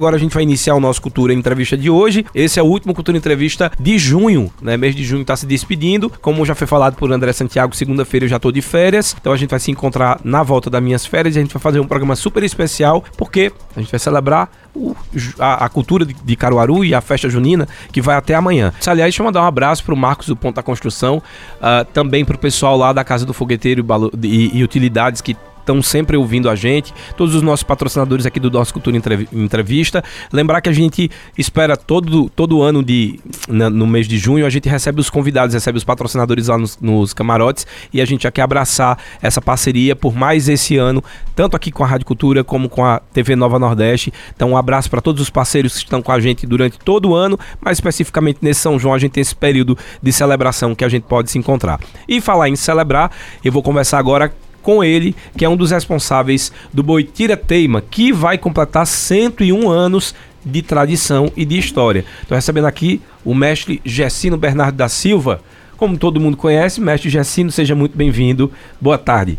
Agora a gente vai iniciar o nosso Cultura Entrevista de hoje. Esse é o último Cultura Entrevista de junho, né? Mês de junho está se despedindo. Como já foi falado por André Santiago, segunda-feira eu já estou de férias. Então a gente vai se encontrar na volta das minhas férias e a gente vai fazer um programa super especial, porque a gente vai celebrar o, a, a, cultura de, Caruaru e a festa junina, que vai até amanhã. Aliás, deixa eu mandar um abraço para o Marcos do Ponto da Construção, uh, também para o pessoal lá da Casa do Fogueteiro e, e, e Utilidades que estão sempre ouvindo a gente, todos os nossos patrocinadores aqui do Nosso Cultura Entrevista. Lembrar que a gente espera todo, todo ano de no mês de junho, a gente recebe os convidados, recebe os patrocinadores lá nos, nos camarotes e a gente já quer abraçar essa parceria por mais esse ano, tanto aqui com a Rádio Cultura como com a TV Nova Nordeste. Então, um abraço para todos os parceiros que estão com a gente durante todo o ano, mas especificamente nesse São João, a gente tem esse período de celebração que a gente pode se encontrar. E falar em celebrar, eu vou conversar agora com ele, que é um dos responsáveis do Boitira Teima, que vai completar 101 anos de tradição e de história. Estou recebendo aqui o mestre Gessino Bernardo da Silva. Como todo mundo conhece, mestre Gessino, seja muito bem-vindo. Boa tarde.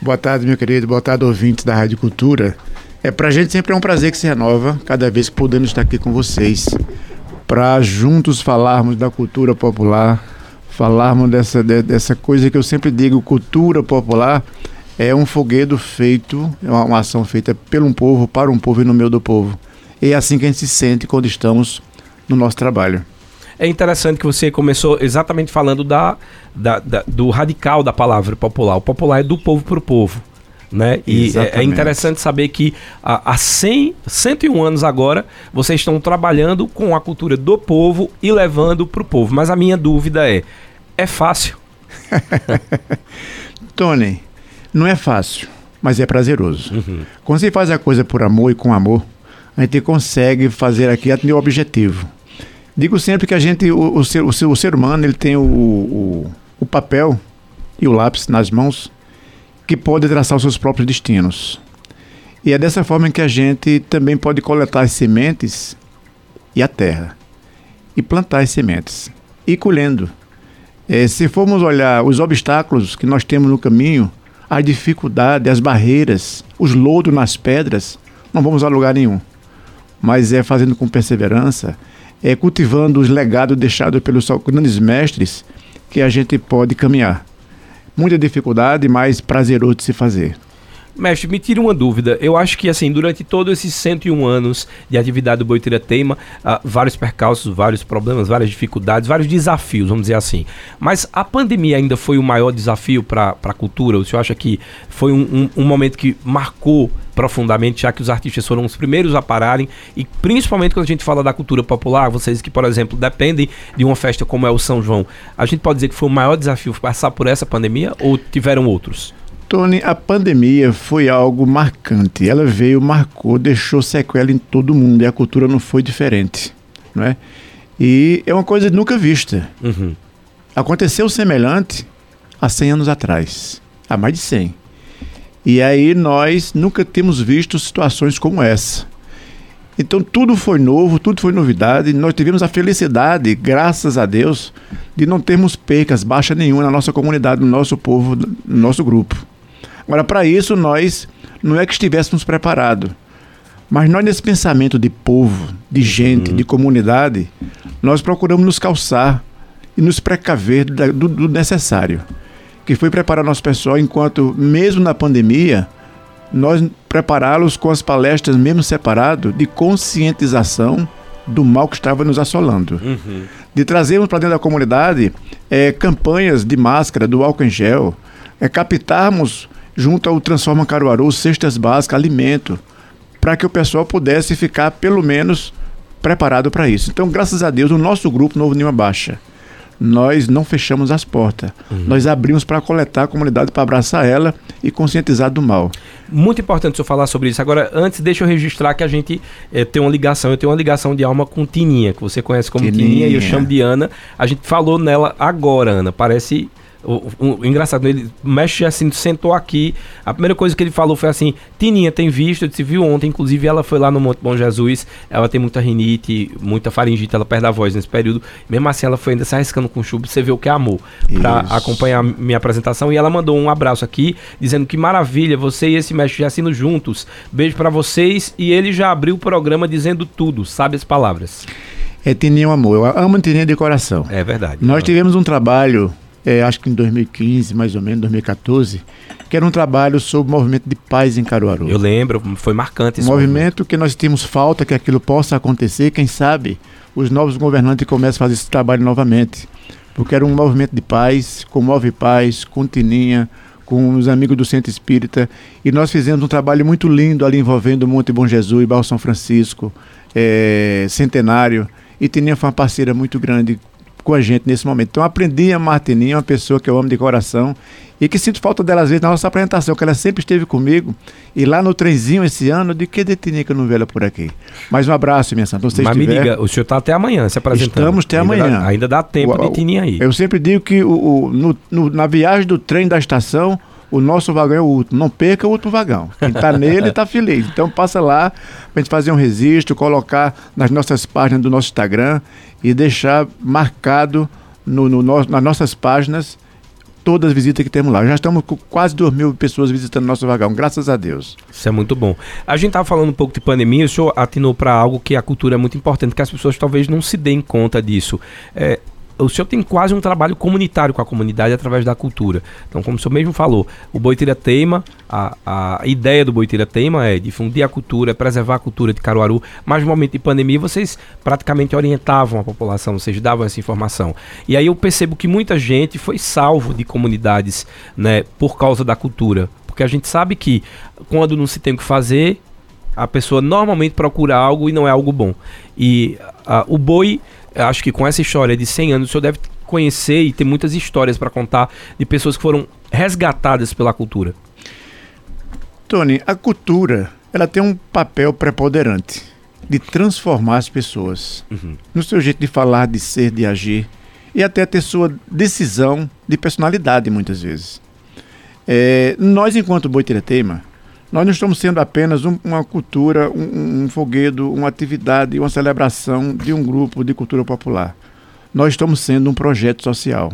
Boa tarde, meu querido. Boa tarde, ouvintes da Rádio Cultura. É pra gente sempre é um prazer que se renova cada vez que podemos estar aqui com vocês para juntos falarmos da cultura popular, falarmos dessa, dessa coisa que eu sempre digo, cultura popular é um foguedo feito, é uma, uma ação feita pelo um povo, para um povo e no meio do povo. E é assim que a gente se sente quando estamos no nosso trabalho. É interessante que você começou exatamente falando da, da, da do radical da palavra popular. O popular é do povo para o povo. Né? E é, é, interessante saber que há, há 100, 101 anos agora vocês estão trabalhando com a cultura do povo e levando para o povo. Mas a minha dúvida é: é fácil? Tony, não é fácil, mas é prazeroso. Uhum. Quando você faz a coisa por amor e com amor, a gente consegue fazer aqui atender o objetivo. Digo sempre que a gente, o, o, ser, o, ser, o ser humano, ele tem o, o, o papel e o lápis nas mãos que pode traçar os seus próprios destinos. E é dessa forma que a gente também pode coletar as sementes e a terra e plantar as sementes e colhendo. É, se formos olhar os obstáculos que nós temos no caminho, a dificuldade, as barreiras, os lodos nas pedras, não vamos a lugar nenhum. Mas é fazendo com perseverança, é cultivando os legados deixados pelos grandes mestres que a gente pode caminhar muita dificuldade, mas prazeroso de se fazer. Mestre, me tira uma dúvida. Eu acho que, assim, durante todos esses 101 anos de atividade do Boitira Teima, uh, vários percalços, vários problemas, várias dificuldades, vários desafios, vamos dizer assim. Mas a pandemia ainda foi o maior desafio para a cultura? O senhor acha que foi um, um, um momento que marcou profundamente, já que os artistas foram os primeiros a pararem, e principalmente quando a gente fala da cultura popular, vocês que, por exemplo, dependem de uma festa como é o São João, a gente pode dizer que foi o maior desafio passar por essa pandemia ou tiveram outros? Tony, a pandemia foi algo marcante. Ela veio, marcou, deixou sequela em todo mundo e a cultura não foi diferente, não é? E é uma coisa nunca vista. Uhum. Aconteceu semelhante há 100 anos atrás, há mais de 100. E aí nós nunca temos visto situações como essa. Então tudo foi novo, tudo foi novidade. Nós tivemos a felicidade, graças a Deus, de não termos percas, baixa nenhuma na nossa comunidade, no nosso povo, no nosso grupo. Agora, para isso, nós não é que estivéssemos preparados, mas nós, nesse pensamento de povo, de gente, uhum. de comunidade, nós procuramos nos calçar e nos precaver do, do necessário, que foi preparar nosso pessoal enquanto, mesmo na pandemia, nós prepará-los com as palestras, mesmo separado, de conscientização do mal que estava nos assolando. Uhum. De trazermos para dentro da comunidade é, campanhas de máscara, do álcool em gel, é, captarmos junto ao Transforma Caruaru, cestas básicas, alimento, para que o pessoal pudesse ficar pelo menos preparado para isso. Então, graças a Deus, o nosso grupo Novo Nima Baixa, nós não fechamos as portas. Uhum. Nós abrimos para coletar a comunidade, para abraçar ela e conscientizar do mal. Muito importante o senhor falar sobre isso. Agora, antes, deixa eu registrar que a gente é, tem uma ligação. Eu tenho uma ligação de alma com Tininha, que você conhece como Tininha, Tininha e eu chamo de Ana. A gente falou nela agora, Ana. Parece O, o, o, engraçado, ele mexe assim, sentou aqui. A primeira coisa que ele falou foi assim: Tininha tem visto, eu disse, viu ontem. Inclusive, ela foi lá no Monte Bom Jesus. Ela tem muita rinite, muita faringite, ela perde a voz nesse período. Mesmo assim, ela foi ainda se arriscando com chuva. Você vê o que é amor para acompanhar minha apresentação. E ela mandou um abraço aqui, dizendo que maravilha, você e esse mestre Jacino juntos. Beijo para vocês. E ele já abriu o programa dizendo tudo, sabe as palavras. É Tininha, amor. Eu amo Tininha de coração. É verdade. Nós tivemos um trabalho é, acho que em 2015, mais ou menos, 2014, que era um trabalho sobre o movimento de paz em Caruaru. Eu lembro, foi marcante esse movimento. movimento que nós temos falta que aquilo possa acontecer, quem sabe os novos governantes começam a fazer esse trabalho novamente. Porque era um movimento de paz, com Move Paz, com Tininha, com os amigos do Centro Espírita, e nós fizemos um trabalho muito lindo ali envolvendo Monte Bom Jesus, Barro São Francisco, é, Centenário, e Tininha foi uma parceira muito grande com a gente nesse momento. Então aprendi a Martininha, uma pessoa que eu amo de coração e que sinto falta dela às vezes na nossa apresentação, que ela sempre esteve comigo. E lá no trenzinho esse ano, de que detininha que eu não ela por aqui. Mais um abraço, minha santa. Mas estiver... me diga, o senhor está até amanhã se apresentando. Estamos até ainda amanhã. Dá, ainda dá tempo o, de tininha aí. Eu sempre digo que o, o no, no, na viagem do trem da estação, o nosso vagão é o último. Não perca o último vagão. Quem está nele está feliz. Então passa lá para a gente fazer um registro, colocar nas nossas páginas do nosso Instagram e deixar marcado no, no, no, nas nossas páginas todas as visitas que temos lá. Já estamos com quase 2 mil pessoas visitando nosso vagão, graças a Deus. Isso é muito bom. A gente estava falando um pouco de pandemia, o senhor atinou para algo que a cultura é muito importante, que as pessoas talvez não se deem conta disso. É, o senhor tem quase um trabalho comunitário com a comunidade através da cultura. Então, como o senhor mesmo falou, o Boitira Teima, a, a ideia do Boitira Teima é difundir a cultura, é preservar a cultura de Caruaru, mas no momento de pandemia vocês praticamente orientavam a população, vocês davam essa informação. E aí eu percebo que muita gente foi salvo de comunidades né, por causa da cultura. Porque a gente sabe que quando não se tem o que fazer, a pessoa normalmente procura algo e não é algo bom. E uh, o boi acho que com essa história de 100 anos, o senhor deve conhecer e ter muitas histórias para contar de pessoas que foram resgatadas pela cultura. Tony, a cultura ela tem um papel preponderante de transformar as pessoas uhum. no seu jeito de falar, de ser, de agir e até ter sua decisão de personalidade muitas vezes. É, nós, enquanto Boitiretema, nós não estamos sendo apenas um, uma cultura, um, um foguedo, uma atividade, uma celebração de um grupo de cultura popular. Nós estamos sendo um projeto social.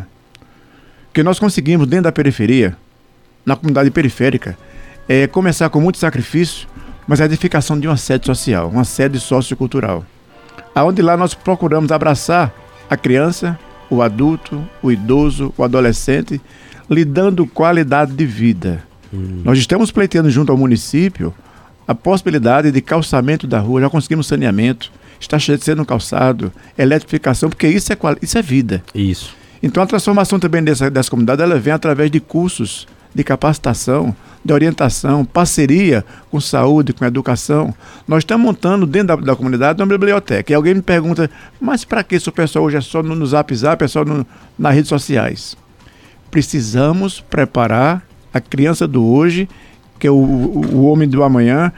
Que nós conseguimos, dentro da periferia, na comunidade periférica, é começar com muito sacrifício, mas a edificação de uma sede social, uma sede sociocultural. Aonde lá nós procuramos abraçar a criança, o adulto, o idoso, o adolescente, lhe dando qualidade de vida Hum. Nós estamos pleiteando junto ao município a possibilidade de calçamento da rua, já conseguimos saneamento, está sendo calçado, eletrificação, porque isso é, isso é vida. Isso. Então a transformação também dessa, dessa comunidade ela vem através de cursos de capacitação, de orientação, parceria com saúde, com educação. Nós estamos montando dentro da, da comunidade uma biblioteca. E alguém me pergunta, mas para que isso o pessoal hoje é só no, no Zap Zap, é só no, nas redes sociais? Precisamos preparar a criança do hoje, que é o, o homem do amanhã.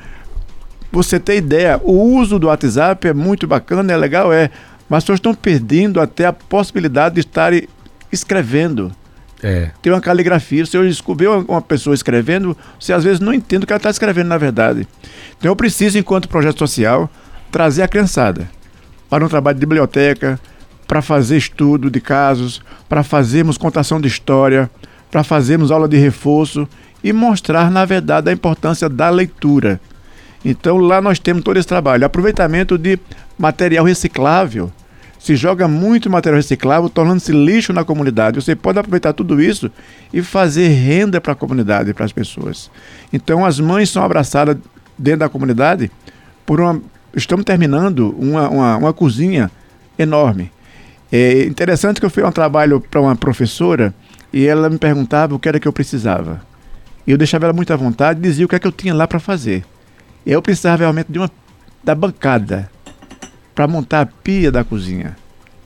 Você tem ideia, o uso do WhatsApp é muito bacana, é legal, é, mas as pessoas estão perdendo até a possibilidade de estarem escrevendo. É. Tem uma caligrafia. Se eu descobrir uma pessoa escrevendo, você às vezes não entende o que ela está escrevendo na verdade. Então eu preciso, enquanto projeto social, trazer a criançada para um trabalho de biblioteca, para fazer estudo de casos, para fazermos contação de história, para fazermos aula de reforço e mostrar, na verdade, a importância da leitura. Então lá nós temos todo esse trabalho. Aproveitamento de material reciclável. Se joga muito material reciclável, tornando-se lixo na comunidade. Você pode aproveitar tudo isso e fazer renda para a comunidade, para as pessoas. Então as mães são abraçadas dentro da comunidade por uma. Estamos terminando uma, uma, uma cozinha enorme. É interessante que eu fiz um trabalho para uma professora e ela me perguntava o que era que eu precisava. Eu deixava ela muito à vontade e dizia o que é que eu tinha lá para fazer. Eu precisava realmente de uma da bancada para montar a pia da cozinha.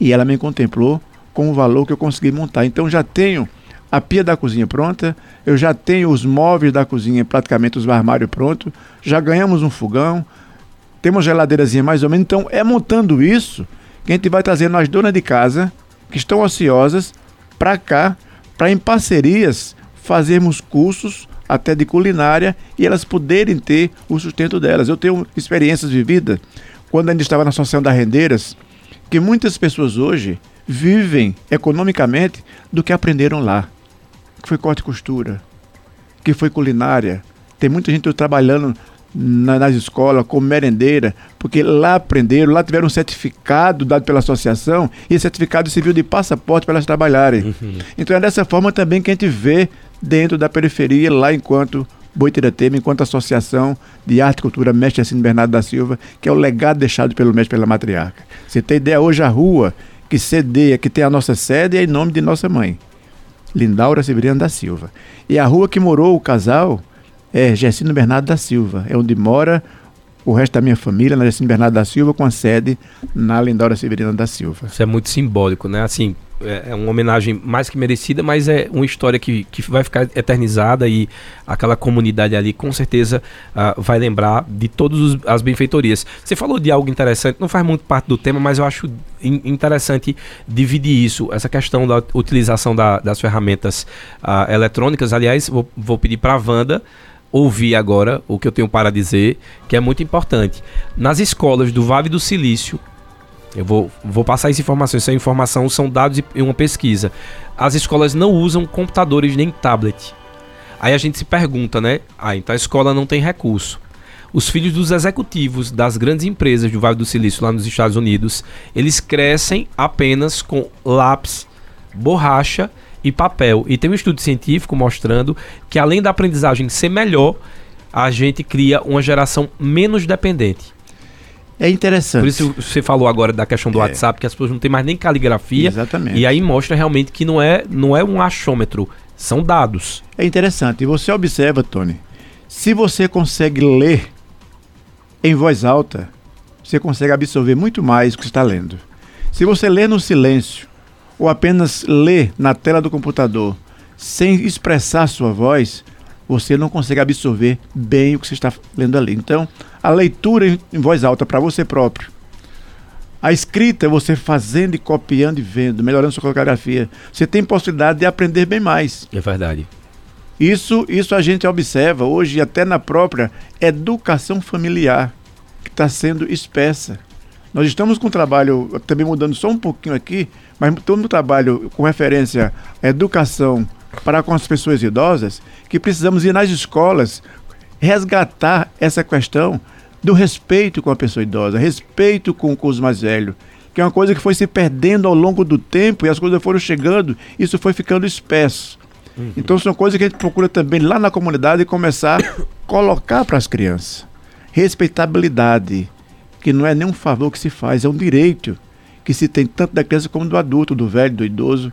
E ela me contemplou com o valor que eu consegui montar. Então já tenho a pia da cozinha pronta, eu já tenho os móveis da cozinha, praticamente os armários prontos, já ganhamos um fogão, temos geladeirazinha mais ou menos. Então é montando isso que a gente vai trazendo as donas de casa que estão ociosas para cá para em parcerias fazermos cursos até de culinária e elas poderem ter o sustento delas. Eu tenho experiências vividas quando ainda estava na Associação das Rendeiras, que muitas pessoas hoje vivem economicamente do que aprenderam lá, que foi corte e costura, que foi culinária. Tem muita gente trabalhando na, nas escolas como merendeira, porque lá aprenderam, lá tiveram um certificado dado pela associação e esse certificado serviu de passaporte para elas trabalharem. Uhum. Então é dessa forma também que a gente vê dentro da periferia, lá enquanto Boitiratema, enquanto Associação de Arte e Cultura Mestre Assim Bernardo da Silva, que é o legado deixado pelo mestre pela matriarca. Você tem ideia, hoje a rua que cedeia, que tem a nossa sede, é em nome de nossa mãe, Lindaura Severina da Silva. E a rua que morou o casal é Gessino Bernardo da Silva, é onde mora o resto da minha família, na Gessino Bernardo da Silva, com a sede na Lindaura Severina da Silva. Isso é muito simbólico, né? Assim, é, é uma homenagem mais que merecida, mas é uma história que, que vai ficar eternizada e aquela comunidade ali com certeza uh, vai lembrar de todas as benfeitorias. Você falou de algo interessante, não faz muito parte do tema, mas eu acho in interessante dividir isso, essa questão da utilização da, das ferramentas uh, eletrônicas. Aliás, vou, vou pedir para a Wanda ouvir agora o que eu tenho para dizer, que é muito importante. Nas escolas do Vale do Silício, eu vou, vou passar essa informação. Essa informação são dados e uma pesquisa. As escolas não usam computadores nem tablet. Aí a gente se pergunta, né? Ah, então a escola não tem recurso. Os filhos dos executivos das grandes empresas do Vale do Silício lá nos Estados Unidos, eles crescem apenas com lápis, borracha e papel. E tem um estudo científico mostrando que além da aprendizagem ser melhor, a gente cria uma geração menos dependente. É interessante. Por isso você falou agora da questão do é. WhatsApp, que as pessoas não têm mais nem caligrafia. Exatamente. E aí mostra realmente que não é, não é um achômetro, são dados. É interessante. E você observa, Tony, se você consegue ler em voz alta, você consegue absorver muito mais o que está lendo. Se você lê no silêncio, ou apenas lê na tela do computador, sem expressar sua voz, você não consegue absorver bem o que você está lendo ali. Então, a leitura em, voz alta para você próprio. A escrita, você fazendo e copiando e vendo, melhorando sua coreografia. Você tem possibilidade de aprender bem mais. É verdade. Isso, isso a gente observa hoje até na própria educação familiar, que está sendo espessa. Nós estamos com um trabalho, também mudando só um pouquinho aqui, mas todo um trabalho com referência à educação para com as pessoas idosas, que precisamos ir nas escolas resgatar essa questão do respeito com a pessoa idosa, respeito com, com os mais velhos, que é uma coisa que foi se perdendo ao longo do tempo e as coisas foram chegando, isso foi ficando espesso. Uhum. Então são coisas que a gente procura também lá na comunidade começar a colocar para as crianças. Respeitabilidade, que não é nem um favor que se faz, é um direito que se tem tanto da criança como do adulto, do velho, do idoso.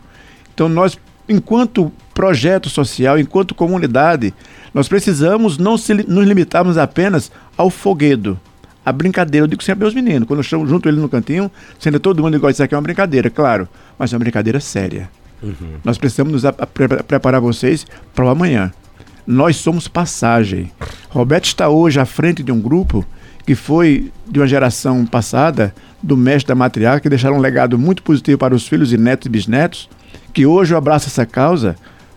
Então nós enquanto projeto social, enquanto comunidade, nós precisamos não se, nos limitarmos apenas ao foguedo, a brincadeira. Eu digo sempre aos meninos, quando eu chamo junto ele no cantinho, sendo todo mundo igual, isso aqui é uma brincadeira, claro, mas é uma brincadeira séria. Uhum. Nós precisamos nos pre preparar vocês para o amanhã. Nós somos passagem. Roberto está hoje à frente de um grupo que foi de uma geração passada, do mestre da matriarca, que deixaram um legado muito positivo para os filhos e netos e bisnetos que hoje eu abraço essa causa,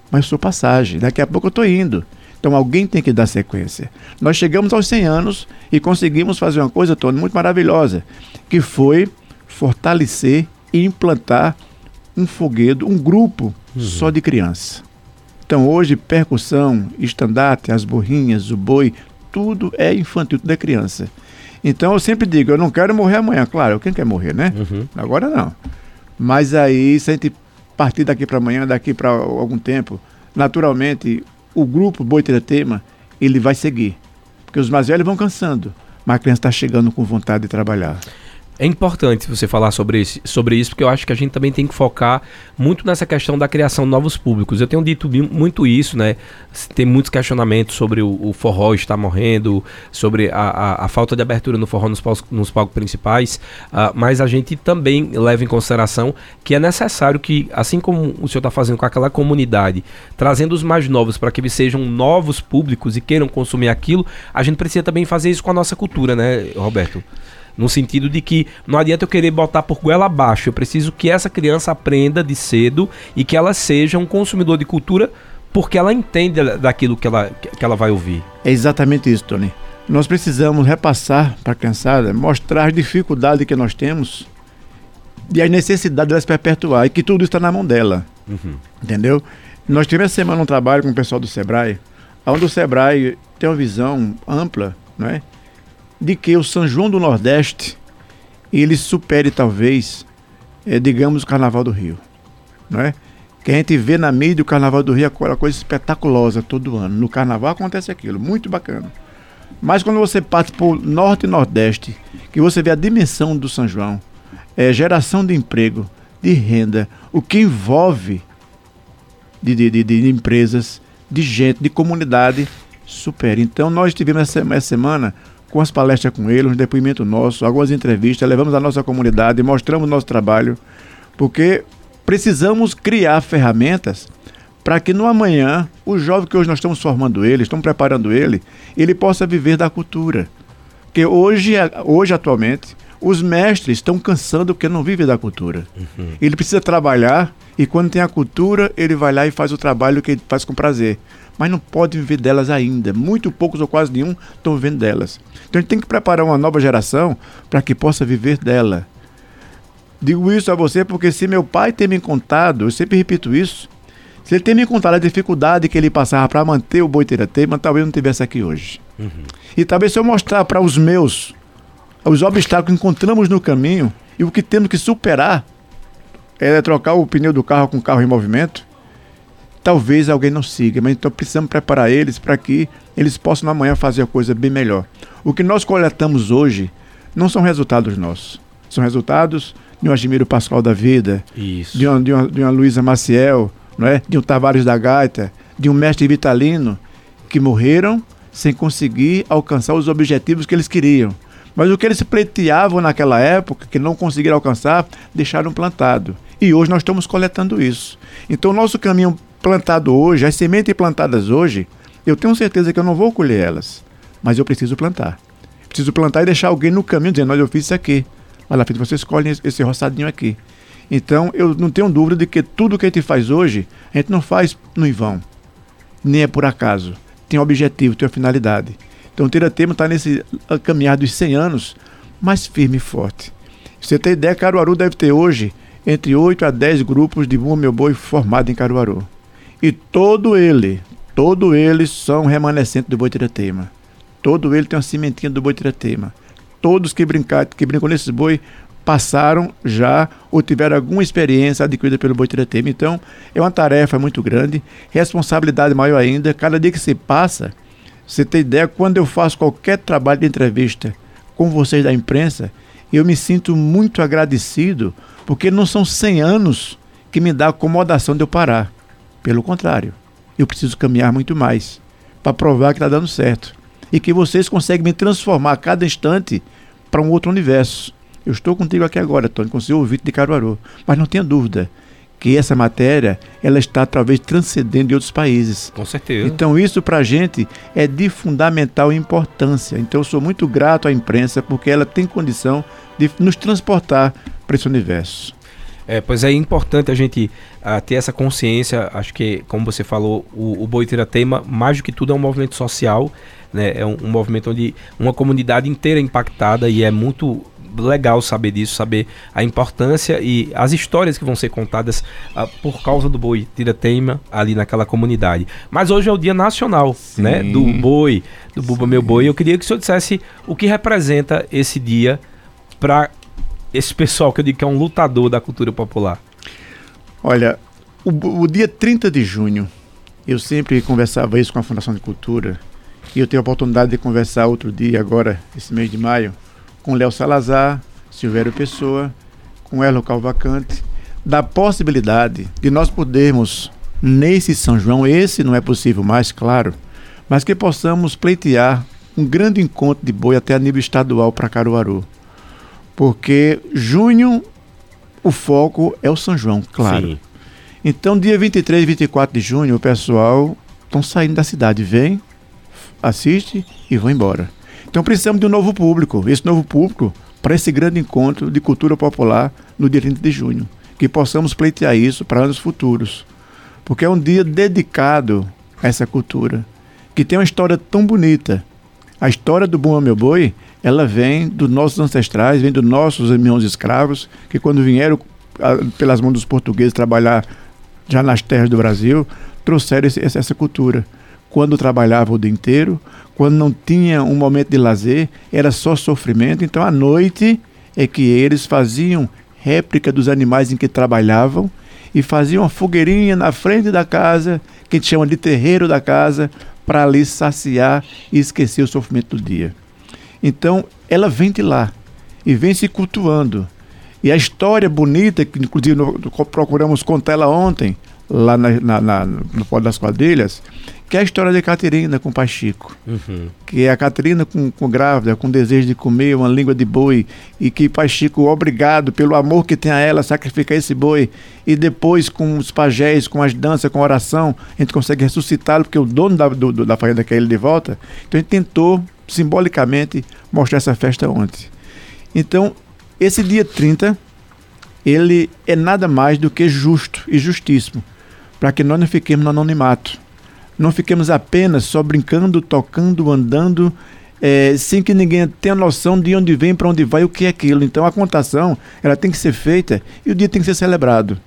mas sou passagem. Daqui a pouco eu estou indo. Então alguém tem que dar sequência. Nós chegamos aos 100 anos e conseguimos fazer uma coisa, Tony, muito maravilhosa, que foi fortalecer e implantar um foguedo, um grupo uhum. só de criança. Então hoje percussão, estandarte, as borrinhas, o boi, tudo é infantil, tudo é criança. Então eu sempre digo, eu não quero morrer amanhã. Claro, quem quer morrer, né? Uhum. Agora não. Mas aí, se a gente partir daqui para amanhã, daqui para algum tempo, naturalmente o grupo Boiteretema ele vai seguir. Porque os mais velhos vão cansando, mas a criança está chegando com vontade de trabalhar. É importante você falar sobre isso, sobre isso, porque eu acho que a gente também tem que focar muito nessa questão da criação de novos públicos. Eu tenho dito muito isso, né? Tem muitos questionamentos sobre o, o forró estar morrendo, sobre a, a, a, falta de abertura no forró nos palcos, nos palcos principais, uh, mas a gente também leva em consideração que é necessário que, assim como o senhor está fazendo com aquela comunidade, trazendo os mais novos para que eles sejam novos públicos e queiram consumir aquilo, a gente precisa também fazer isso com a nossa cultura, né, Roberto? No sentido de que não adianta eu querer botar por goela abaixo. Eu preciso que essa criança aprenda de cedo e que ela seja um consumidor de cultura porque ela entende daquilo que ela, que ela vai ouvir. É exatamente isso, Tony. Nós precisamos repassar para a criançada, mostrar as dificuldades que nós temos e a necessidade delas perpetuar e que tudo está na mão dela. Uhum. Entendeu? Nós tivemos essa semana um trabalho com o pessoal do Sebrae, onde o Sebrae tem uma visão ampla, não é? De que o São João do Nordeste ele supere talvez, é, digamos, o Carnaval do Rio, não é? Que a gente vê na mídia o Carnaval do Rio é aquela coisa espetaculosa todo ano. No Carnaval acontece aquilo, muito bacana. Mas quando você passa por Norte e Nordeste, que você vê a dimensão do São João, é, geração de emprego, de renda, o que envolve de, de, de, de empresas, de gente, de comunidade, supera. Então nós tivemos essa, essa semana com as palestras com ele, um depoimento nosso, algumas entrevistas, levamos a nossa comunidade, mostramos o nosso trabalho, porque precisamos criar ferramentas para que no amanhã o jovem que hoje nós estamos formando ele, estamos preparando ele, ele possa viver da cultura. Porque hoje, hoje atualmente, os mestres estão cansando porque não vivem da cultura. Uhum. Ele precisa trabalhar e quando tem a cultura, ele vai lá e faz o trabalho que ele faz com prazer mas não pode viver delas ainda. Muito poucos ou quase nenhum estão vivendo delas. Então a gente tem que preparar uma nova geração para que possa viver dela. Digo isso a você porque se meu pai tem me contado, eu sempre repito isso, se ele tem me contado a dificuldade que ele passava para manter o boi teratema, talvez eu não estivesse aqui hoje. Uhum. E talvez se eu mostrar para os meus os obstáculos que encontramos no caminho e o que temos que superar é trocar o pneu do carro com o carro em movimento, talvez alguém não siga, mas então precisamos preparar eles para que eles possam amanhã fazer a coisa bem melhor. O que nós coletamos hoje não são resultados nossos, são resultados de um Admiro Pascoal da Vida, Isso. de uma, de uma, de uma Luísa Maciel, não é? de um Tavares da Gaita, de um mestre Vitalino, que morreram sem conseguir alcançar os objetivos que eles queriam. Mas o que eles pleiteavam naquela época, que não conseguiram alcançar, deixaram plantado. E hoje nós estamos coletando isso. Então, o nosso caminho plantado hoje, as sementes plantadas hoje, eu tenho certeza que eu não vou colher elas, mas eu preciso plantar. Preciso plantar e deixar alguém no caminho dizendo: Olha, eu fiz isso aqui. Olha, filho, você escolhe esse roçadinho aqui. Então, eu não tenho dúvida de que tudo que a gente faz hoje, a gente não faz no vão, nem é por acaso. Tem um objetivo, tem uma finalidade. Então, o Tiratema está nesse caminhar dos 100 anos, mais firme e forte. Você tem ideia, Caruaru deve ter hoje entre 8 a 10 grupos de Bumba Meu Boi formados em Caruaru. E todo ele, todo eles são remanescentes do Boitiratema. Todo ele tem uma cimentinha do Boitiratema. Todos que brincaram, que brincam nesses boi passaram já ou tiveram alguma experiência adquirida pelo Boitiratema. Então, é uma tarefa muito grande, responsabilidade maior ainda. Cada dia que se passa, você tem ideia, quando eu faço qualquer trabalho de entrevista com vocês da imprensa, eu me sinto muito agradecido, porque não são 100 anos que me dá a acomodação de eu parar. Pelo contrário, eu preciso caminhar muito mais para provar que está dando certo e que vocês conseguem me transformar a cada instante para um outro universo. Eu estou contigo aqui agora, Tony, com o seu ouvinte de Caruaru, mas não tenha dúvida que essa matéria ela está talvez transcendendo de outros países. Com certeza. Então isso para a gente é de fundamental importância. Então eu sou muito grato à imprensa porque ela tem condição de nos transportar para esse universo. É, pois é importante a gente uh, ter essa consciência. Acho que, como você falou, o, o Boiteira Tema, mais do que tudo, é um movimento social. Né? É um, um movimento onde uma comunidade inteira é impactada e é muito legal saber disso, saber a importância e as histórias que vão ser contadas uh, por causa do boi tira-teima ali naquela comunidade. Mas hoje é o dia nacional, Sim. né, do boi, do Buba Meu Boi. Eu queria que o senhor dissesse o que representa esse dia para esse pessoal que eu digo que é um lutador da cultura popular? Olha, o, o dia 30 de junho, eu sempre conversava isso com a Fundação de Cultura, e eu tenho a oportunidade de conversar outro dia, agora, esse mês de maio, com Léo Salazar, Silvério Pessoa, com Erlo Calvacante, da possibilidade de nós podermos, nesse São João, esse não é possível mais, claro, mas que possamos pleitear um grande encontro de boi até a nível estadual para Caruaru porque junho o foco é o São João, claro. Sim. Então, dia 23 e 24 de junho, o pessoal estão saindo da cidade, vem, assiste e vão embora. Então precisamos de um novo público. Esse novo público para esse grande encontro de cultura popular no dia 30 de junho. Que possamos pleitear isso para anos futuros. Porque é um dia dedicado a essa cultura, que tem uma história tão bonita. A história do Bumba Meu Boi, ela vem dos nossos ancestrais, vem dos nossos irmãos escravos, que quando vieram pelas mãos dos portugueses trabalhar já nas terras do Brasil, trouxeram esse, essa cultura. Quando trabalhavam o dia inteiro, quando não tinha um momento de lazer, era só sofrimento. Então, à noite é que eles faziam réplica dos animais em que trabalhavam e faziam uma fogueirinha na frente da casa, que a gente chama de terreiro da casa, para ali saciar e esquecer o sofrimento do dia. Então, ela vem de lá e vem se cultuando. E a história bonita, que inclusive procuramos contar ela ontem, lá na, na, na, no Pó das Quadrilhas, que é a história de Caterina com o Pai Chico. Uhum. Que é a Caterina com, com grávida, com desejo de comer uma língua de boi, e que Pai Chico, obrigado pelo amor que tem a ela, sacrifica esse boi, e depois com os pajés, com as danças, com a oração, a gente consegue ressuscitá-lo, porque o dono da, do, da fazenda quer ele de volta. Então a gente tentou, simbolicamente, mostrar essa festa ontem. Então, esse dia 30, ele é nada mais do que justo e justíssimo, para que nós não fiquemos no anonimato. Não fiquemos apenas só brincando, tocando, andando, é, sem que ninguém tenha noção de onde vem, para onde vai, o que é aquilo. Então a contação ela tem que ser feita e o dia tem que ser celebrado.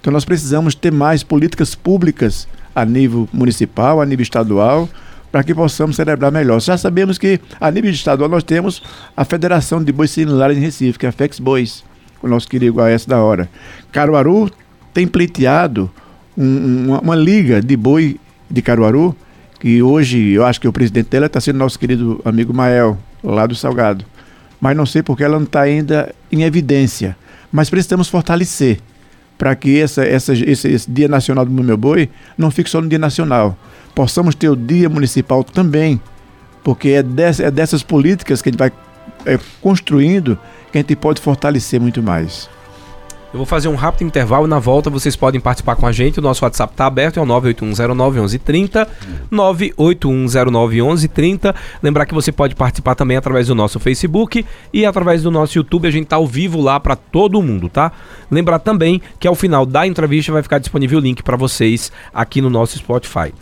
Então nós precisamos ter mais políticas públicas a nível municipal, a nível estadual, para que possamos celebrar melhor. Já sabemos que a nível estadual nós temos a Federação de Bois Similares em Recife, que é a FEX Bois, o nosso querido AS da hora. Caruaru tem pleiteado um, uma, uma, liga de boi de Caruaru, que hoje eu acho que o presidente dela está sendo nosso querido amigo Mael, lá do Salgado. Mas não sei porque ela não está ainda em evidência. Mas precisamos fortalecer para que essa, essa, esse, esse Dia Nacional do Meu Boi não fique só no Dia Nacional possamos ter o dia municipal também, porque é, dessa, é dessas políticas que a gente vai é, construindo que a gente pode fortalecer muito mais. Eu vou fazer um rápido intervalo. Na volta vocês podem participar com a gente. O nosso WhatsApp está aberto, é o 981091130. 981091130. Lembrar que você pode participar também através do nosso Facebook e através do nosso YouTube. A gente está ao vivo lá para todo mundo, tá? Lembrar também que ao final da entrevista vai ficar disponível o link para vocês aqui no nosso Spotify.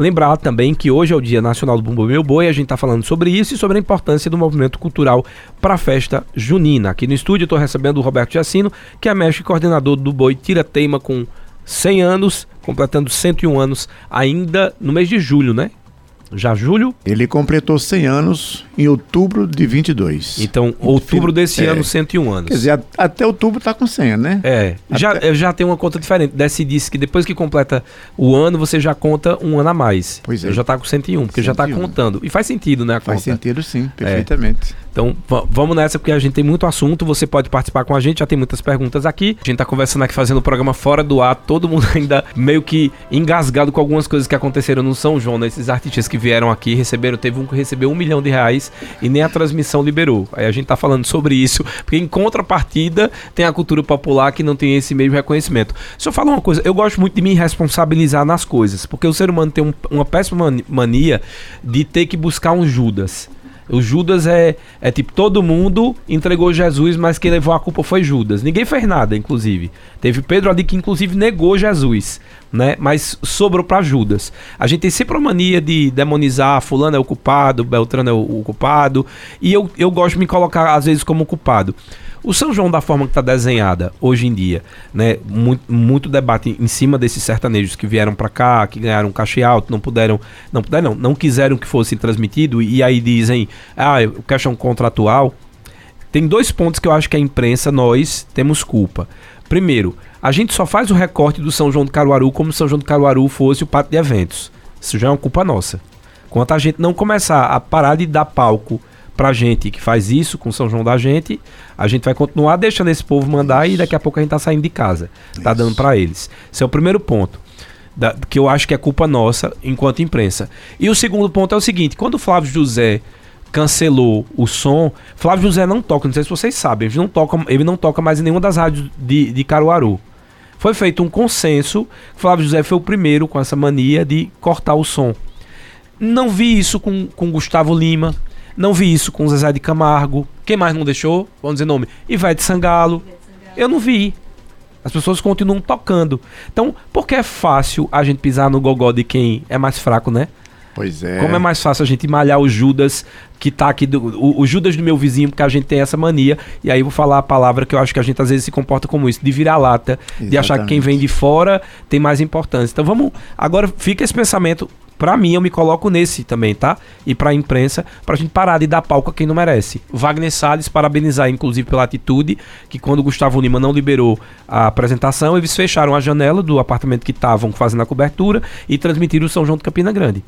Lembrar também que hoje é o Dia Nacional do Bumbo Meu Boi, a gente está falando sobre isso e sobre a importância do movimento cultural para a festa junina. Aqui no estúdio estou recebendo o Roberto Jacino, que é mestre coordenador do Boi Tira Teima com 100 anos, completando 101 anos ainda no mês de julho, né? Já julho? Ele completou 100 anos em outubro de 22. Então, outubro desse é. ano, 101 anos. Quer dizer, até outubro está com 100, né? É. Até... Já, já tem uma conta diferente. Desce disse que depois que completa o ano, você já conta um ano a mais. Pois é. Eu já está com 101, porque 101. já está contando. E faz sentido, né? faz sentido, sim, perfeitamente. É. Então, vamos nessa, porque a gente tem muito assunto. Você pode participar com a gente, já tem muitas perguntas aqui. A gente está conversando aqui, fazendo o programa fora do ar. Todo mundo ainda meio que engasgado com algumas coisas que aconteceram no São João, né? Esses artistas que vieram aqui receberam, teve um que recebeu um milhão de reais e nem a transmissão liberou. Aí a gente tá falando sobre isso, porque em contrapartida tem a cultura popular que não tem esse mesmo reconhecimento. Se eu falar uma coisa, eu gosto muito de me responsabilizar nas coisas, porque o ser humano tem um, uma péssima mania de ter que buscar um Judas. O Judas é, é tipo, todo mundo entregou Jesus, mas quem levou a culpa foi Judas. Ninguém fez nada, inclusive. Teve Pedro ali que, inclusive, negou Jesus, né? Mas sobrou para Judas. A gente tem sempre a mania de demonizar, fulano é o culpado, Beltrano é o, o culpado. E eu, eu gosto de me colocar, às vezes, como culpado. O São João, da forma que está desenhada hoje em dia, né? Muito, muito, debate em cima desses sertanejos que vieram para cá, que ganharam cachê alto, não puderam, não puderam, não, quiseram que fosse transmitido, e aí dizem, ah, o questão contratual. Tem dois pontos que eu acho que a imprensa, nós, temos culpa. Primeiro, a gente só faz o recorte do São João do Caruaru como se São João do Caruaru fosse o pátio de eventos. Isso já é uma culpa nossa. Quanto a gente não começar a parar de dar palco pra gente que faz isso com São João da gente, a gente vai continuar deixando esse povo mandar e daqui a pouco a gente tá saindo de casa. Isso. Tá dando para eles. Esse é o primeiro ponto. Da, que eu acho que é culpa nossa enquanto imprensa. E o segundo ponto é o seguinte: quando o Flávio José cancelou o som, Flávio José não toca, não sei se vocês sabem, ele não toca, ele não toca mais em nenhuma das rádios de, de Caruaru. Foi feito um consenso, Flávio José foi o primeiro com essa mania de cortar o som. Não vi isso com, com Gustavo Lima, Não vi isso com Zezé de Camargo. Quem mais não deixou? Vamos dizer nome. Ivete Sangalo. Eu não vi. As pessoas continuam tocando. Então, porque é fácil a gente pisar no gogó de quem é mais fraco, né? Pois é. Como é mais fácil a gente malhar o Judas que tá aqui, do, o, o, Judas do meu vizinho, porque a gente tem essa mania. E aí vou falar a palavra que eu acho que a gente às vezes se comporta como isso, de virar lata, de achar que quem vem de fora tem mais importância. Então vamos. Agora fica esse pensamento. Pra mim, eu me coloco nesse também, tá? E pra imprensa, pra gente parar de dar palco a quem não merece. Wagner Salles, parabenizar, inclusive, pela atitude, que quando Gustavo Lima não liberou a apresentação, eles fecharam a janela do apartamento que estavam fazendo a cobertura e transmitiram o São João de Campina Grande.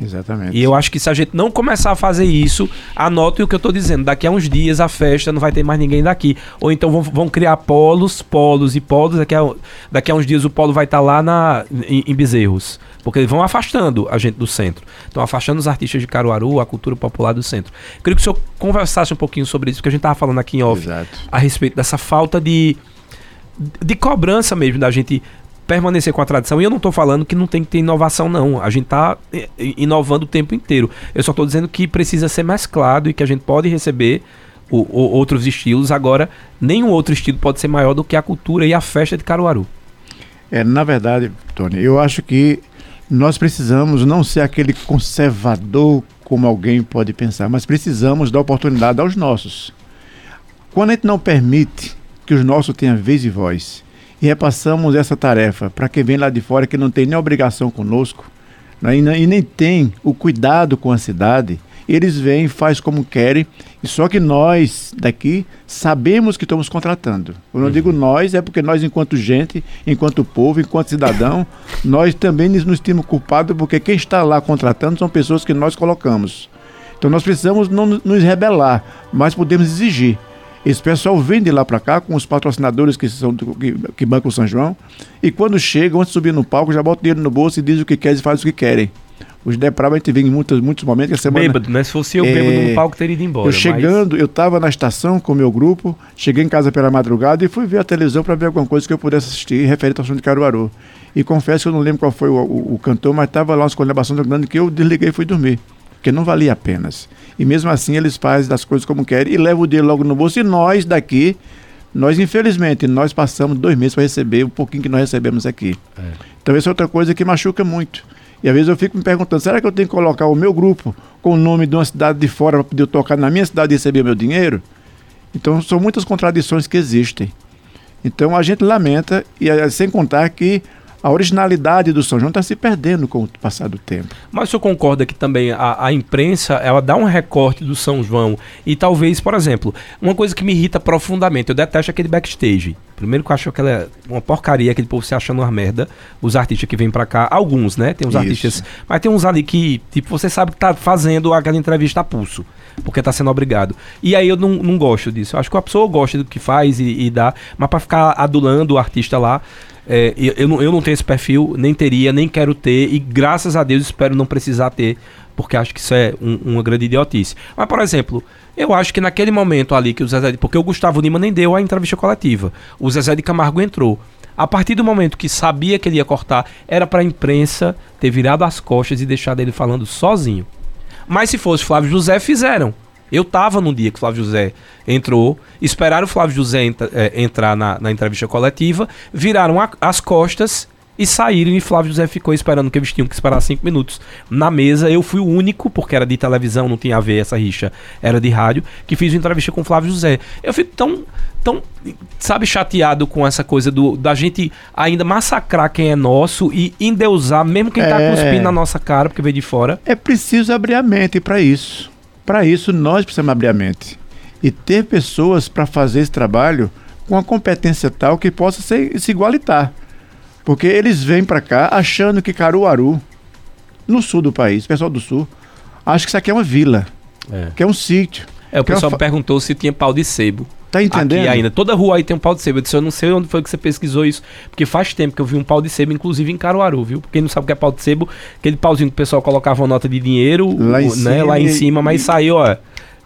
Exatamente. E eu acho que se a gente não começar a fazer isso, anote o que eu estou dizendo. Daqui a uns dias a festa não vai ter mais ninguém daqui. Ou então vão, vão criar polos, polos e polos. Daqui a, daqui a uns dias o polo vai estar tá lá na, em, em Bezerros. Porque eles vão afastando a gente do centro. Estão afastando os artistas de Caruaru, a cultura popular do centro. Eu queria que o senhor conversasse um pouquinho sobre isso, porque a gente estava falando aqui em off Exato. a respeito dessa falta de, de cobrança mesmo da gente permanecer com a tradição. E eu não estou falando que não tem que ter inovação, não. A gente está eh, inovando o tempo inteiro. Eu só estou dizendo que precisa ser mesclado e que a gente pode receber o, o, outros estilos. Agora, nenhum outro estilo pode ser maior do que a cultura e a festa de Caruaru. É, na verdade, Tony, eu acho que nós precisamos não ser aquele conservador como alguém pode pensar, mas precisamos dar oportunidade aos nossos. Quando a gente não permite que os nossos tenham vez e voz, e repassamos essa tarefa para quem vem lá de fora que não tem nem obrigação conosco né, e nem tem o cuidado com a cidade. Eles vêm, faz como querem, e só que nós daqui sabemos que estamos contratando. Eu não uhum. digo nós, é porque nós, enquanto gente, enquanto povo, enquanto cidadão, nós também nos sentimos culpados, porque quem está lá contratando são pessoas que nós colocamos. Então nós precisamos não nos rebelar, mas podemos exigir. Esse pessoal vem de lá para cá com os patrocinadores que, são, que, que bancam o São João. E quando chegam, antes de subir no palco, já bota o dinheiro no bolso e diz o que quer e faz o que querem. Os depravos a gente vê em muitos, muitos momentos que a semana. Bêbado, né? Se fosse eu é... bêbado no palco, teria ido embora. Eu chegando, mas... eu estava na estação com o meu grupo, cheguei em casa pela madrugada e fui ver a televisão para ver alguma coisa que eu pudesse assistir referente ao som de Caruaru. E confesso que eu não lembro qual foi o, o, o cantor, mas estava lá uma escolhação grande que eu desliguei e fui dormir. Porque não valia a pena. E mesmo assim eles fazem das coisas como querem e levam o dinheiro logo no bolso. E nós daqui, nós infelizmente, nós passamos dois meses para receber o pouquinho que nós recebemos aqui. É. Então essa é outra coisa que machuca muito. E às vezes eu fico me perguntando, será que eu tenho que colocar o meu grupo com o nome de uma cidade de fora para poder tocar na minha cidade e receber meu dinheiro? Então são muitas contradições que existem. Então a gente lamenta, e sem contar que a originalidade do São João está se perdendo com o passar do tempo. Mas o senhor concorda que também a, a, imprensa ela dá um recorte do São João e talvez, por exemplo, uma coisa que me irrita profundamente, eu detesto aquele backstage. Primeiro que eu acho que ela é uma porcaria, aquele povo se achando uma merda, os artistas que vêm para cá, alguns, né? Tem uns Isso. artistas, mas tem uns ali que, tipo, você sabe que tá fazendo aquela entrevista a pulso porque tá sendo obrigado. E aí eu não, não gosto disso. Eu acho que a pessoa gosta do que faz e, e dá, mas para ficar adulando o artista lá, é, eu, não, eu não tenho esse perfil, nem teria, nem quero ter, e graças a Deus espero não precisar ter, porque acho que isso é um, uma grande idiotice. Mas, por exemplo, eu acho que naquele momento ali que o Zezé. Porque o Gustavo Lima nem deu a entrevista coletiva. O Zezé de Camargo entrou. A partir do momento que sabia que ele ia cortar, era para a imprensa ter virado as costas e deixado ele falando sozinho. Mas se fosse Flávio José, fizeram. Eu tava no dia que o Flávio José entrou, esperaram o Flávio José entra, é, entrar na, na, entrevista coletiva, viraram a, as costas e saíram e Flávio José ficou esperando que eles tinham que esperar cinco minutos na mesa. Eu fui o único, porque era de televisão, não tinha a ver essa rixa, era de rádio, que fiz uma entrevista com Flávio José. Eu fico tão, tão, sabe, chateado com essa coisa do, da gente ainda massacrar quem é nosso e endeusar mesmo quem tá é... tá cuspindo na nossa cara, porque veio de fora. É preciso abrir a mente para isso. Para isso, nós precisamos abrir a mente e ter pessoas para fazer esse trabalho com a competência tal que possa ser, se igualitar. Porque eles vêm para cá achando que Caruaru, no sul do país, pessoal do sul, acha que isso aqui é uma vila, é. que é um sítio. É, o pessoal é uma... perguntou se tinha pau de sebo. Tá entendendo? Aqui ainda. Toda rua aí tem um pau de sebo. Eu disse, eu não sei onde foi que você pesquisou isso. Porque faz tempo que eu vi um pau de sebo, inclusive em Caruaru, viu? Quem não sabe o que é pau de sebo, aquele pauzinho que o pessoal colocava uma nota de dinheiro lá em, né, cima, lá em cima, mas e... saiu, ó.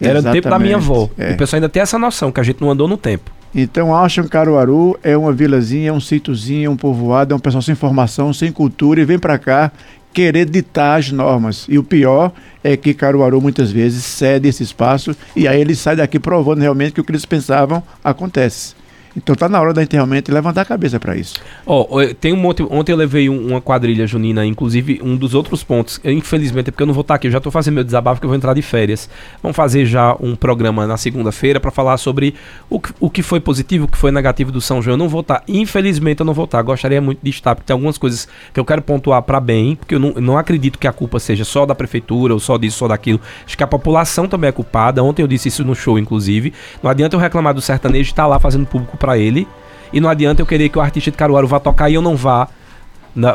Era do tempo da minha avó. É. O pessoal ainda tem essa noção, que a gente não andou no tempo. Então acham que Caruaru é uma vilazinha, é um sítiozinho, é um povoado, é um pessoal sem formação, sem cultura e vem para cá querer ditar as normas. E o pior é que Caruaru muitas vezes cede esse espaço e aí ele sai daqui provando realmente que o que eles pensavam acontece. Então tá na hora da gente realmente levantar a cabeça para isso. Ó, oh, tem um monte. Ontem eu levei um, uma quadrilha junina, inclusive um dos outros pontos. Eu, infelizmente, é porque eu não vou estar aqui, eu já tô fazendo meu desabafo porque eu vou entrar de férias. Vamos fazer já um programa na segunda-feira para falar sobre o, o que foi positivo, o que foi negativo do São João. Eu não vou estar, infelizmente eu não vou estar. Gostaria muito de estar, porque tem algumas coisas que eu quero pontuar para bem, porque eu não, não acredito que a culpa seja só da prefeitura ou só disso, só daquilo. Acho que a população também é culpada. Ontem eu disse isso no show, inclusive. Não adianta eu reclamar do sertanejo estar tá lá fazendo público para ele. E não adianta eu querer que o artista de Caruaru vá tocar e eu não vá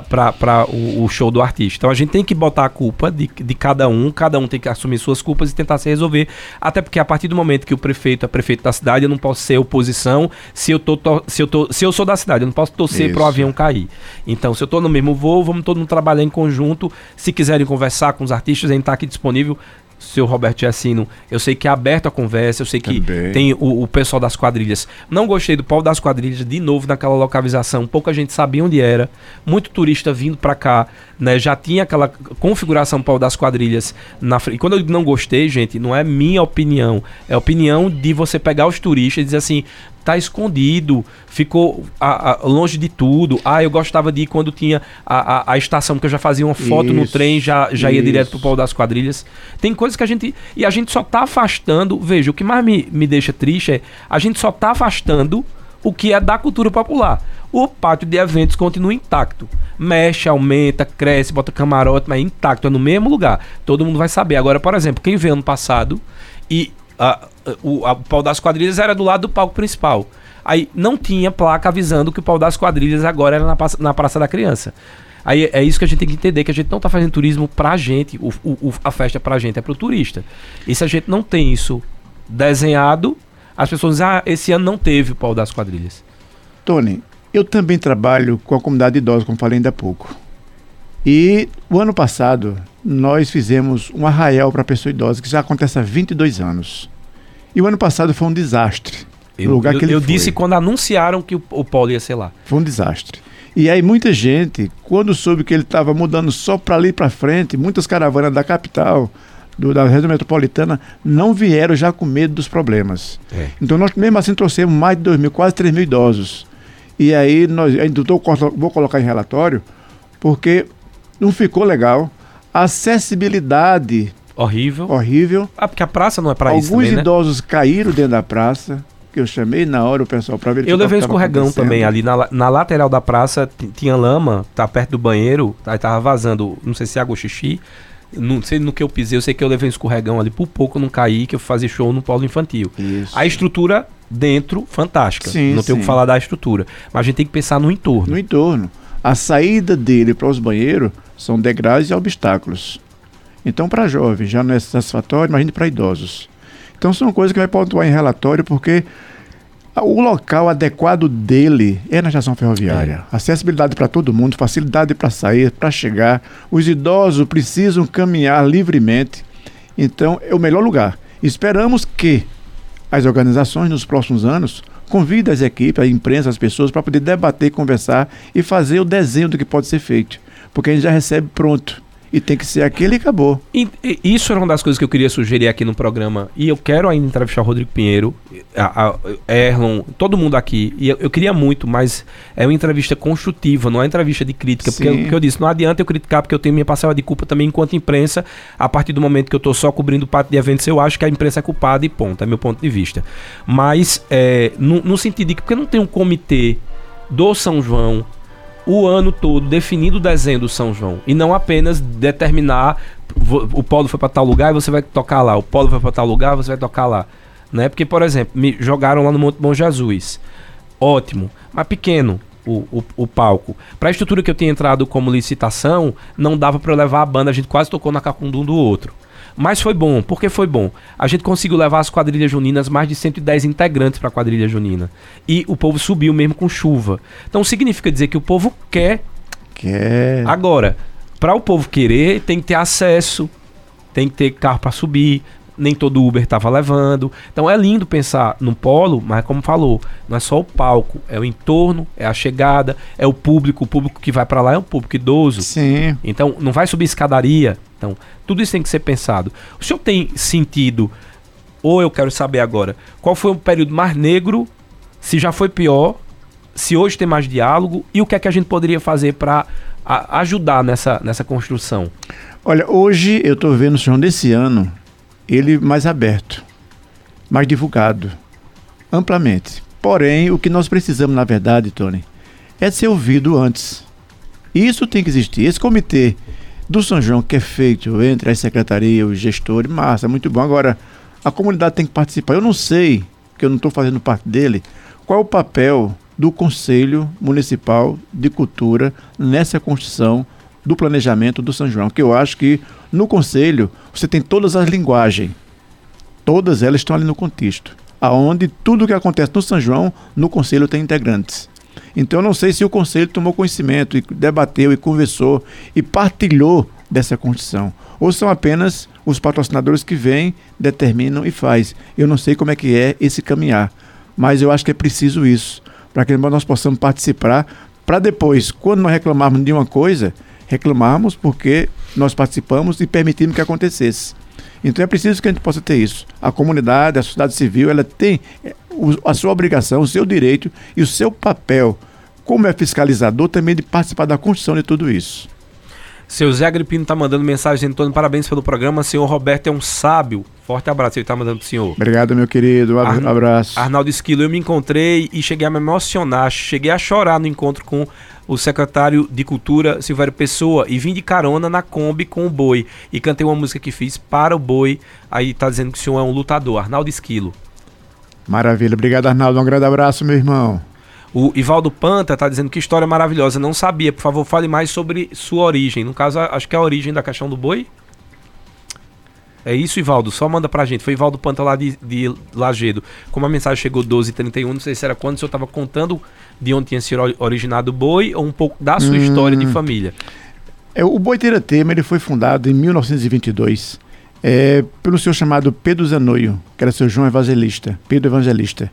para o, o, show do artista. Então a gente tem que botar a culpa de, de cada um, cada um tem que assumir suas culpas e tentar se resolver. Até porque a partir do momento que o prefeito é prefeito da cidade, eu não posso ser oposição se eu, tô, to, se eu, tô, se eu sou da cidade, eu não posso torcer para o avião cair. Então, se eu estou no mesmo voo, vamos todo mundo trabalhar em conjunto. Se quiserem conversar com os artistas, a gente está aqui disponível seu Roberto Giacino, eu sei que é aberto a conversa, eu sei que Também. tem o, o, pessoal das quadrilhas. Não gostei do pau das quadrilhas de novo naquela localização, pouca gente sabia onde era, muito turista vindo para cá, né? Já tinha aquela configuração pau das quadrilhas na frente. E quando eu não gostei, gente, não é minha opinião, é a opinião de você pegar os turistas e dizer assim: tá escondido, ficou a, a, longe de tudo. Ah, eu gostava de ir quando tinha a, a, a estação, que eu já fazia uma foto isso, no trem, já, já ia direto pro pau das quadrilhas. Tem coisas que a gente. E a gente só tá afastando. Veja, o que mais me, me deixa triste é a gente só tá afastando o que é da cultura popular. O pátio de eventos continua intacto. Mexe, aumenta, cresce, bota camarote, mas é intacto, é no mesmo lugar. Todo mundo vai saber. Agora, por exemplo, quem veio ano passado e a, o, a, o pau das quadrilhas era do lado do palco principal. Aí não tinha placa avisando que o pau das quadrilhas agora era na, na Praça da Criança. Aí é isso que a gente tem que entender, que a gente não está fazendo turismo pra gente, o, o, a festa é pra gente, é pro turista. E se a gente não tem isso desenhado, as pessoas dizem, ah, esse ano não teve o pau das quadrilhas. Tony, eu também trabalho com a comunidade idosa, como falei ainda há pouco. E o ano passado, nós fizemos um arraial para pessoa idosa, que já acontece há 22 anos. E o ano passado foi um desastre. Eu, lugar eu, que ele eu disse quando anunciaram que o, o Paulo ia ser lá. Foi um desastre. E aí muita gente, quando soube que ele estava mudando só para ali para frente, muitas caravanas da capital, do, da região metropolitana, não vieram já com medo dos problemas. É. Então nós mesmo assim trouxemos mais de 2 mil, quase 3 mil idosos. E aí nós, ainda tô, vou colocar em relatório, porque não ficou legal. A acessibilidade Horrível. Horrível. Ah, porque a praça não é para isso Alguns também, né? idosos né? caíram dentro da praça, que eu chamei na hora o pessoal para ver. Eu levei um escorregão também ali na, na lateral da praça, tinha lama, tá perto do banheiro, aí tava vazando, não sei se é água ou xixi, não sei no que eu pisei, eu sei que eu levei um escorregão ali, por pouco eu não caí, que eu fazia show no polo infantil. Isso. A estrutura dentro, fantástica. Sim, não tenho o que falar da estrutura. Mas a gente tem que pensar no entorno. No entorno. A saída dele para os banheiros são degraus e obstáculos. Então, para jovens já não é satisfatório, imagine para idosos. Então, são coisas que vai pontuar em relatório, porque o local adequado dele é na estação ferroviária. É. Acessibilidade para todo mundo, facilidade para sair, para chegar. Os idosos precisam caminhar livremente. Então, é o melhor lugar. Esperamos que as organizações nos próximos anos convidem as equipes, a imprensa, as pessoas para poder debater, conversar e fazer o desenho do que pode ser feito. Porque a gente já recebe pronto e tem que ser aquele e acabou. E, e, isso era uma das coisas que eu queria sugerir aqui no programa. E eu quero ainda entrevistar o Rodrigo Pinheiro, a, a Erlon, todo mundo aqui. E eu, eu, queria muito, mas é uma entrevista construtiva, não é entrevista de crítica. Sim. Porque, porque eu disse, não adianta eu criticar, porque eu tenho minha parcela de culpa também enquanto imprensa. A partir do momento que eu estou só cobrindo parte de eventos, eu acho que a imprensa é culpada e ponto. É meu ponto de vista. Mas, é, no, no sentido de que, porque não tem um comitê do São João o ano todo definindo o desenho do São João e não apenas determinar o polo foi para tal lugar e você vai tocar lá, o polo foi para tal lugar, você vai tocar lá, né? Porque por exemplo, me jogaram lá no Monte Bom Jesus. Ótimo, mas pequeno o, o, o palco. Para a estrutura que eu tinha entrado como licitação, não dava para levar a banda, a gente quase tocou na cacunda um do outro. Mas foi bom. Por que foi bom? A gente conseguiu levar as quadrilhas juninas, mais de 110 integrantes para a quadrilha junina. E o povo subiu mesmo com chuva. Então significa dizer que o povo quer. Quer. Agora, para o povo querer, tem que ter acesso, tem que ter carro para subir, nem todo Uber estava levando. Então é lindo pensar no polo, mas como falou, não é só o palco, é o entorno, é a chegada, é o público. O público que vai para lá é um público idoso. Sim. Então não vai subir escadaria. Então tudo isso tem que ser pensado. O senhor tem sentido, ou eu quero saber agora, qual foi o período mais negro, se já foi pior, se hoje tem mais diálogo e o que é que a gente poderia fazer para ajudar nessa, nessa construção? Olha, hoje eu estou vendo João desse ano ele mais aberto, mais divulgado, amplamente. Porém, o que nós precisamos, na verdade, Tony, é ser ouvido antes. Isso tem que existir. Esse comitê do São João que é feito entre a secretaria, os gestores, massa, muito bom. Agora, a comunidade tem que participar. Eu não sei, que eu não estou fazendo parte dele, qual é o papel do Conselho Municipal de Cultura nessa construção do planejamento do São João, que eu acho que no conselho você tem todas as linguagens, todas elas estão ali no contexto, aonde tudo que acontece no São João, no conselho tem integrantes. Então eu não sei se o conselho tomou conhecimento e debateu e conversou e partilhou dessa construção, ou são apenas os patrocinadores que vêm, determinam e faz. Eu não sei como é que é esse caminhar, mas eu acho que é preciso isso para que nós possamos participar, para depois, quando nós reclamarmos de uma coisa, reclamarmos porque nós participamos e permitimos que acontecesse. Então é preciso que a gente possa ter isso. A comunidade, a sociedade civil, ela tem é, a sua obrigação, o seu direito e o seu papel como é fiscalizador também de participar da construção de tudo isso. Seu Zé Agripino está mandando mensagem em torno parabéns pelo programa. Senhor Roberto é um sábio. Forte abraço, ele está mandando pro senhor. Obrigado, meu querido. Um Ar abraço. Arnaldo Esquilo, eu me encontrei e cheguei a me emocionar, cheguei a chorar no encontro com o secretário de Cultura, Silvério Pessoa, e vim de carona na Kombi com o boi. E cantei uma música que fiz para o boi. Aí tá dizendo que o senhor é um lutador. Arnaldo Esquilo. Maravilha. Obrigado, Arnaldo. Um grande abraço, meu irmão. O Ivaldo Panta está dizendo que história maravilhosa. Não sabia. Por favor, fale mais sobre sua origem. No caso, acho que é a origem da caixão do boi. É isso, Ivaldo. Só manda pra gente. Foi Ivaldo Panta lá de, de Lagedo. Como a mensagem chegou 12h31, não sei se era quando o senhor estava contando de onde tinha sido originado o boi ou um pouco da sua hum. história de família. É, o Boi Tema ele foi fundado em 1922 é, pelo senhor chamado Pedro Zanoio, que era seu João Evangelista, Pedro Evangelista.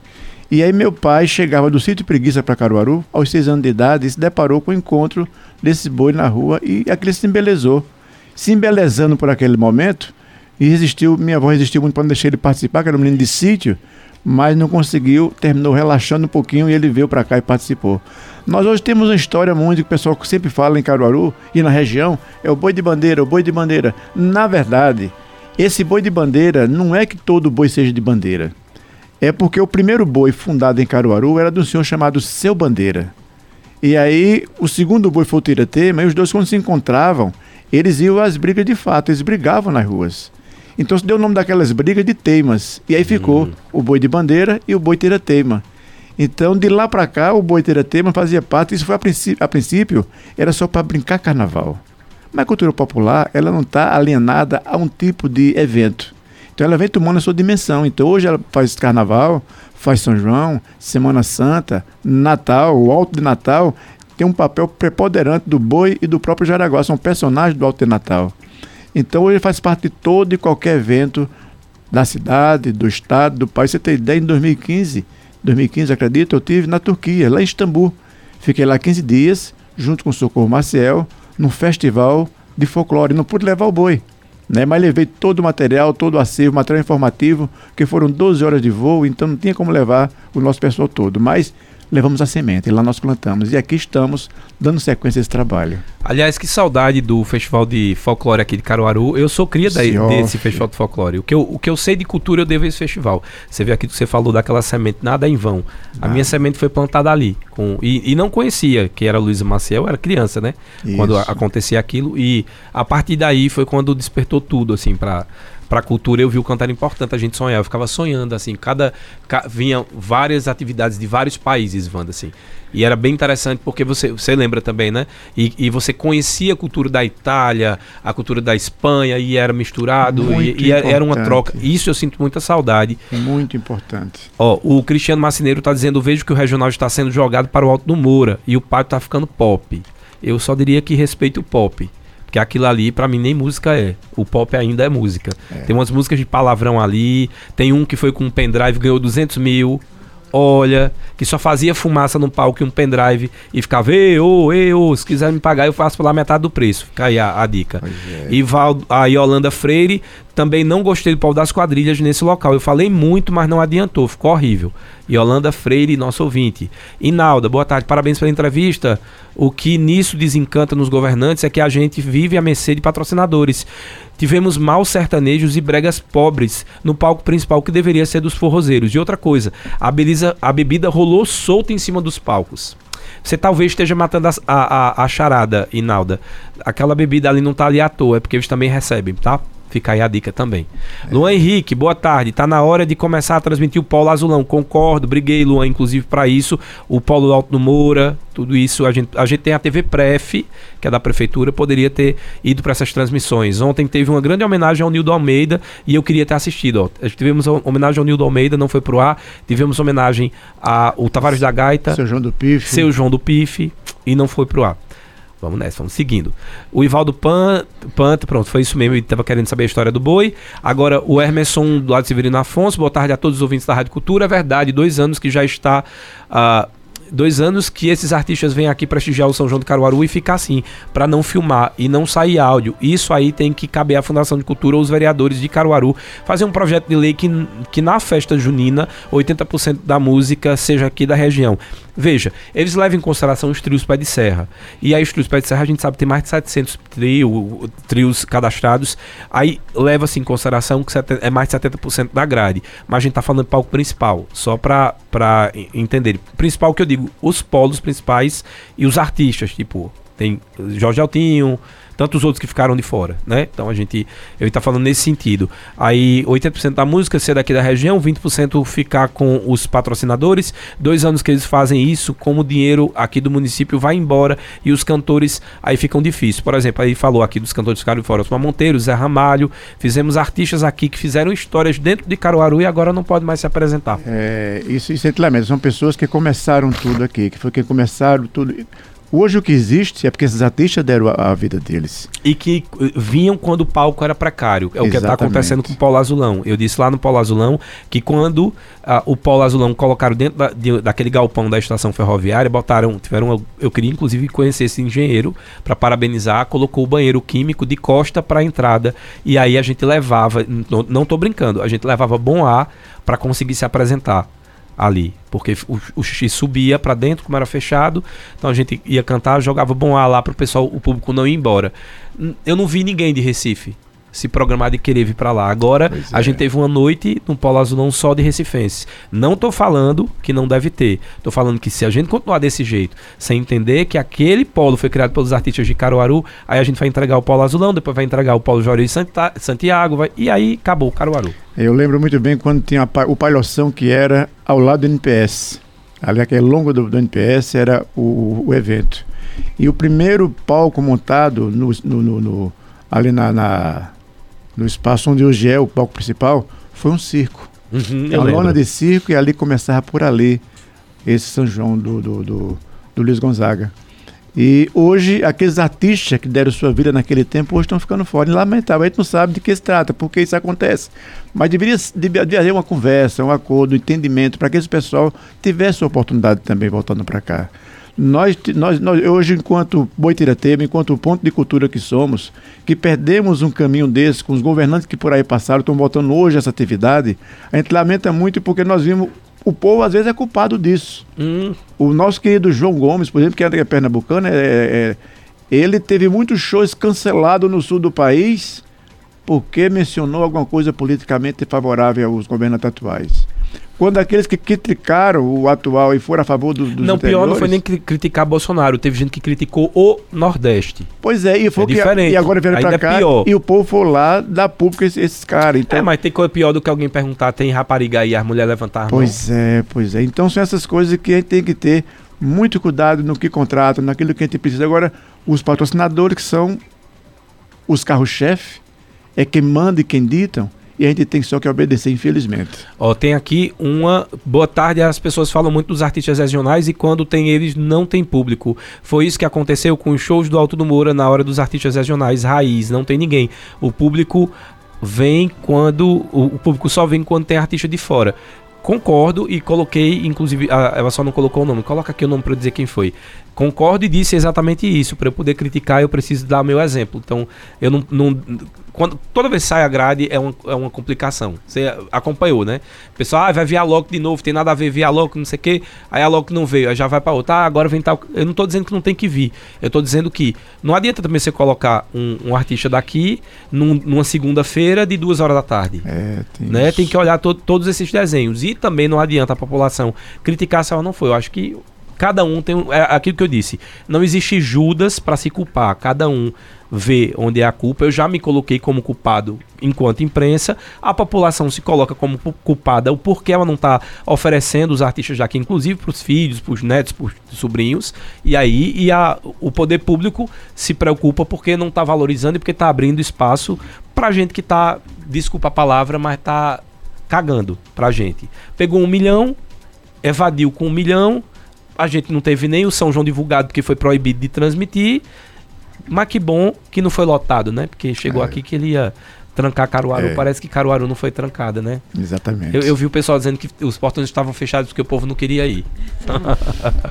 E aí meu pai chegava do sítio Preguiça para Caruaru, aos seis anos de idade, e se deparou com o encontro desses boi na rua e aquele se embelezou. Se embelezando por aquele momento, e resistiu, minha avó resistiu muito para não deixar ele participar, que era um menino de sítio, mas não conseguiu, terminou relaxando um pouquinho e ele veio para cá e participou. Nós hoje temos uma história muito que o pessoal sempre fala em Caruaru e na região, é o boi de bandeira, o boi de bandeira. Na verdade, esse boi de bandeira não é que todo boi seja de bandeira. É porque o primeiro boi fundado em Caruaru era de um senhor chamado Seu Bandeira. E aí o segundo boi foi o Tiratema, e os dois quando se encontravam, eles iam às brigas de fato, eles brigavam nas ruas. Então se deu o nome daquelas brigas de teimas. E aí ficou uhum. o boi de bandeira e o boi teima. Então, de lá para cá, o boi teima fazia parte, isso foi a princípio, a princípio era só para brincar carnaval. Mas a cultura popular, ela não está alienada a um tipo de evento. Então, ela vem tomando a sua dimensão. Então, hoje ela faz carnaval, faz São João, Semana Santa, Natal, o Alto de Natal, tem um papel preponderante do boi e do próprio Jaraguá, são personagens do Alto de Natal. Então ele faz parte de todo e qualquer evento da cidade, do estado, do país. Você tem ideia, em 2015, 2015, acredito, eu tive na Turquia, lá em Istambul. Fiquei lá 15 dias, junto com o Socorro Maciel, num festival de folclore. Não pude levar o boi, né? mas levei todo o material, todo o acervo, material informativo, que foram 12 horas de voo, então não tinha como levar o nosso pessoal todo. Mas levamos a semente, e lá nós plantamos. E aqui estamos dando sequência a esse trabalho. Aliás, que saudade do Festival de Folclore aqui de Caruaru. Eu sou cria daí, desse Festival de Folclore. O que, eu, o que eu sei de cultura eu devo a esse festival. Você vê aqui que você falou daquela semente, nada em vão. A minha semente foi plantada ali. Com, e, e não conhecia que era Luísa Maciel, era criança, né? Isso. Quando acontecia aquilo. E a partir daí foi quando despertou tudo, assim, para para a cultura eu vi o canto era importante a gente sonhar. Eu ficava sonhando, assim, cada. Ca, vinha várias atividades de vários países, Wanda, assim. E era bem interessante porque você, você lembra também, né? E, e você conhecia a cultura da Itália, a cultura da Espanha, e era misturado, muito e, e era uma troca. Isso eu sinto muita saudade. Muito importante. Ó, o Cristiano Marcineiro está dizendo: vejo que o regional está sendo jogado para o alto do Moura e o pátio está ficando pop. Eu só diria que respeito o pop Porque aquilo ali, para mim, nem música é. O pop ainda é música. É. Tem umas músicas de palavrão ali. Tem um que foi com um pendrive, ganhou 200 mil olha, que só fazia fumaça no palco e um pendrive e ficava, ei, ô, ei, ô, se quiser me pagar, eu faço pela metade do preço. Fica aí a, a dica. É. E Val, a Yolanda Freire, também não gostei do pau das quadrilhas nesse local. Eu falei muito, mas não adiantou, ficou horrível. Yolanda Freire, nosso ouvinte. Inalda, boa tarde, parabéns pela entrevista. O que nisso desencanta nos governantes é que a gente vive a mercê de patrocinadores. Tivemos maus sertanejos e bregas pobres no palco principal que deveria ser dos forrozeiros. E outra coisa, a, beleza, a bebida rolou solta em cima dos palcos. Você talvez esteja matando a, a, a, charada, Inalda. Aquela bebida ali não tá ali à toa, é porque eles também recebem, tá? Fica aí a dica também. É. Luan Henrique, boa tarde. Tá na hora de começar a transmitir o Polo Azulão. Concordo, briguei, Luan, inclusive, para isso. O Polo Alto do Moura, tudo isso. A gente, a gente tem a TV Pref, que é da Prefeitura, poderia ter ido para essas transmissões. Ontem teve uma grande homenagem ao Nildo Almeida e eu queria ter assistido. Ó. Tivemos homenagem ao Nildo Almeida, não foi pro ar. Tivemos homenagem ao Tavares da Gaita. Seu João do Pife. Seu João do Pife. E não foi pro ar. Vamos nessa, vamos seguindo. O Ivaldo Pan, Panto, pronto, foi isso mesmo, ele estava querendo saber a história do boi. Agora, o Hermeson do lado Severino Afonso, boa tarde a todos os ouvintes da Rádio Cultura. É verdade, dois anos que já está uh, dois anos que esses artistas vêm aqui prestigiar o São João do Caruaru e ficar assim, para não filmar e não sair áudio. Isso aí tem que caber à Fundação de Cultura ou os vereadores de Caruaru fazer um projeto de lei que, que na festa junina 80% da música seja aqui da região. Veja, eles levam em consideração os trios pé de serra. E aí os trios pé de serra a gente sabe tem mais de 700 trio, trios cadastrados. Aí leva-se em consideração que é mais de 70% da grade. Mas a gente tá falando de palco principal, só para entender. Principal que eu digo, os polos principais e os artistas, tipo, tem Jorge Altinho, tantos outros que ficaram de fora, né? Então a gente, eu está falando nesse sentido. Aí 80% da música ser daqui da região, 20% ficar com os patrocinadores. Dois anos que eles fazem isso, como o dinheiro aqui do município vai embora e os cantores aí ficam difíceis. Por exemplo, aí falou aqui dos cantores que ficaram de fora, Osmar Monteiro, Zé Ramalho, fizemos artistas aqui que fizeram histórias dentro de Caruaru e agora não pode mais se apresentar. É, isso, isso é são pessoas que começaram tudo aqui, que foi que começaram tudo Hoje o que existe é porque esses artistas deram a, a vida deles. E que eh, vinham quando o palco era precário. É o que está acontecendo com o Paulo Azulão. Eu disse lá no Paulo Azulão que quando uh, o Paulo Azulão colocaram dentro da, de, daquele galpão da estação ferroviária, botaram, tiveram, eu queria inclusive conhecer esse engenheiro para parabenizar, colocou o banheiro químico de costa para a entrada e aí a gente levava, não, não tô brincando, a gente levava bom ar para conseguir se apresentar ali, porque o, o xixi subia para dentro, como era fechado, então a gente ia cantar, jogava bom ar lá para o pessoal, o público não ir embora. Eu não vi ninguém de Recife se programar de querer vir para lá. Agora, pois a é. gente teve uma noite no Polo Azul não só de recifenses. Não tô falando que não deve ter. Tô falando que se a gente continuar desse jeito, sem entender que aquele polo foi criado pelos artistas de Caruaru, aí a gente vai entregar o Polo Azulão, depois vai entregar o Polo Juarez Santiago, vai, e aí acabou o Caruaru. Eu lembro muito bem quando tinha o Palhoção que era ao lado do NPS. Ali aquele longo do, do NPS era o, o, evento. E o primeiro palco montado no, no, no, no ali na, na no espaço onde hoje é o palco principal, foi um circo. Uhum, é uma lona de circo e ali começava por ali esse São João do, do, do, do Luiz Gonzaga. E hoje, aqueles artistas que deram sua vida naquele tempo, hoje estão ficando fora. E lamentável, a gente não sabe de que se trata, por que isso acontece. Mas deveria, deveria haver uma conversa, um acordo, um entendimento, para que esse pessoal tivesse a oportunidade também voltando para cá. Nós, nós, nós, hoje, enquanto Boitiratema, enquanto ponto de cultura que somos, que perdemos um caminho desse com os governantes que por aí passaram, estão voltando hoje essa atividade, a gente lamenta muito porque nós vimos o povo às vezes é culpado disso. Hum. O nosso querido João Gomes, por exemplo, que é pernambucano, é, é, ele teve muitos shows cancelados no sul do país porque mencionou alguma coisa politicamente favorável aos governantes atuais quando aqueles que criticaram o atual e foram a favor do, dos Não, pior não foi nem criticar Bolsonaro, teve gente que criticou o Nordeste. Pois é, e foi é que diferente. e agora vieram pra é cá pior. e o povo foi lá dar público a esses, esses caras. Então... É, mas tem coisa pior do que alguém perguntar, tem rapariga aí, as mulheres levantar Pois é, pois é. Então são essas coisas que a gente tem que ter muito cuidado no que contrata, naquilo que a gente precisa. Agora, os patrocinadores que são os carros-chefe, é quem manda e quem ditam, e a gente tem só que obedecer, infelizmente. Ó, tem aqui uma boa tarde. As pessoas falam muito dos artistas regionais e quando tem eles não tem público. Foi isso que aconteceu com os shows do Alto do Moura na hora dos artistas regionais raiz. Não tem ninguém. O público vem quando o, público só vem quando tem artista de fora. Concordo e coloquei, inclusive, a, ela só não colocou o nome. Coloca aqui o nome para dizer quem foi. Concordo e disse exatamente isso. Para eu poder criticar, eu preciso dar meu exemplo. Então, eu não, não quando, toda vez que sai a grade é uma, é uma complicação. Você acompanhou, né? O pessoal, ah, vai vir a Loki de novo, tem nada a ver, vir a Loki, não sei o quê. Aí a Loki não veio, aí já vai pra outra. Ah, agora vem tal. Eu não tô dizendo que não tem que vir. Eu tô dizendo que não adianta também você colocar um, um artista daqui num, numa segunda-feira de duas horas da tarde. É, tem né? Tem que olhar to, todos esses desenhos. E também não adianta a população criticar se ela não foi. Eu acho que cada um tem. É aquilo que eu disse. Não existe Judas para se culpar. Cada um vê onde é a culpa. Eu já me coloquei como culpado enquanto imprensa. A população se coloca como culpada o porquê ela não está oferecendo os artistas daqui, inclusive para os filhos, para os netos, para os sobrinhos. E aí e a, o poder público se preocupa porque não está valorizando e porque está abrindo espaço para gente que está, desculpa a palavra, mas está cagando para gente. Pegou um milhão, evadiu com um milhão. A gente não teve nem o São João divulgado porque foi proibido de transmitir. Mas que bom que não foi lotado, né? Porque chegou é. aqui que ele ia trancar Caruaru. É. Parece que Caruaru não foi trancada, né? Exatamente. Eu, eu, vi o pessoal dizendo que os portões estavam fechados porque o povo não queria ir.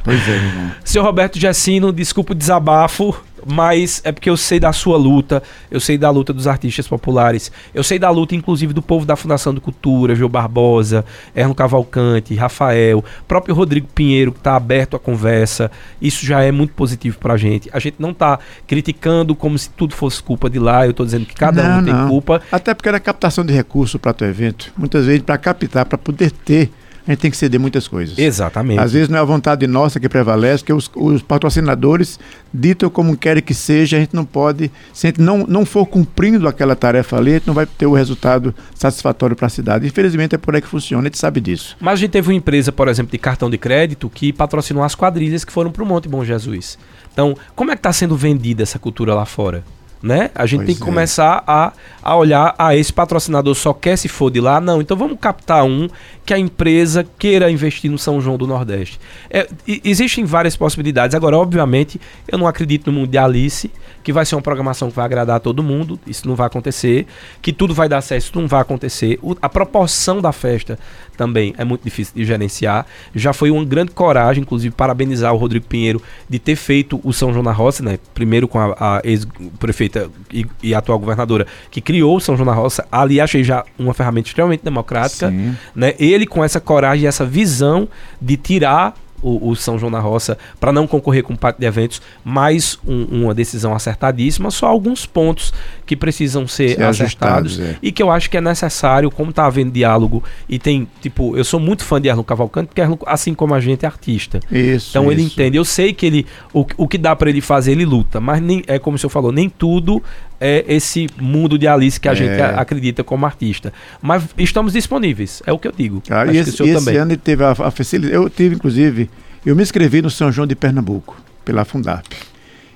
pois é, irmão. Senhor Roberto Gessino, desculpa o desabafo mas é porque eu sei da sua luta, eu sei da luta dos artistas populares, eu sei da luta, inclusive, do povo da Fundação de Cultura, Gil Barbosa, Erno Cavalcante, Rafael, próprio Rodrigo Pinheiro, que está aberto à conversa. Isso já é muito positivo para a gente. A gente não está criticando como se tudo fosse culpa de lá, eu estou dizendo que cada não, um tem culpa. Até porque era captação de recursos para o evento, muitas vezes para captar, para poder ter a gente tem que ceder muitas coisas. Exatamente. Às vezes não é a vontade nossa que prevalece, que os, os patrocinadores ditam como querem que seja, a gente não pode, se a gente não, não for cumprindo aquela tarefa ali, a gente não vai ter o resultado satisfatório para a cidade. Infelizmente é por aí que funciona, a gente sabe disso. Mas a gente teve uma empresa, por exemplo, de cartão de crédito que patrocinou as quadrilhas que foram para o Monte Bom Jesus. Então, como é que está sendo vendida essa cultura lá fora? Né? A gente pois tem que é. começar a, a olhar, a ah, esse patrocinador só quer se for de lá, não. Então vamos captar um que a empresa queira investir no São João do Nordeste. É, existem várias possibilidades. Agora, obviamente, eu não acredito no mundo de Alice, que vai ser uma programação que vai agradar a todo mundo. Isso não vai acontecer. Que tudo vai dar certo, isso não vai acontecer. O, a proporção da festa também é muito difícil de gerenciar. Já foi uma grande coragem, inclusive, parabenizar o Rodrigo Pinheiro de ter feito o São João na Roça, né? Primeiro com a, a ex-prefeita e, e, atual governadora que criou o São João na Roça. Ali achei já uma ferramenta extremamente democrática, Sim. né? Ele com essa coragem, essa visão de tirar o, o, São João da Roça para não concorrer com o pátio de eventos, mais um, uma decisão acertadíssima, só alguns pontos que precisam ser, ser acertados é. e que eu acho que é necessário, como está havendo diálogo e tem, tipo, eu sou muito fã de Erlon Cavalcante, porque Erlon, assim como a gente é artista. Isso, então isso. ele entende, eu sei que ele o, o que dá para ele fazer, ele luta, mas nem é como o senhor falou, nem tudo é esse mundo de Alice que a é. gente acredita como artista. Mas estamos disponíveis, é o que eu digo. Ah, e esse, esse ano ele teve a, a facilidade. Eu tive, inclusive, eu me inscrevi no São João de Pernambuco, pela Fundap.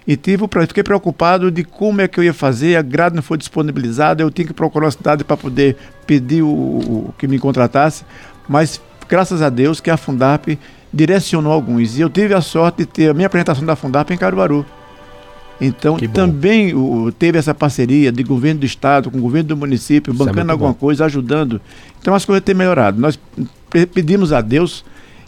E tive, fiquei preocupado de como é que eu ia fazer, a grade não foi disponibilizada, eu tinha que procurar uma cidade para poder pedir o, o, que me contratasse, mas graças a Deus que a Fundap direcionou alguns. E eu tive a sorte de ter a minha apresentação da Fundap em Caruaru. Então, também o, teve essa parceria de governo do estado com o governo do município, Isso é bancando é alguma bom. coisa, ajudando. Então, as coisas têm melhorado. Nós pedimos a Deus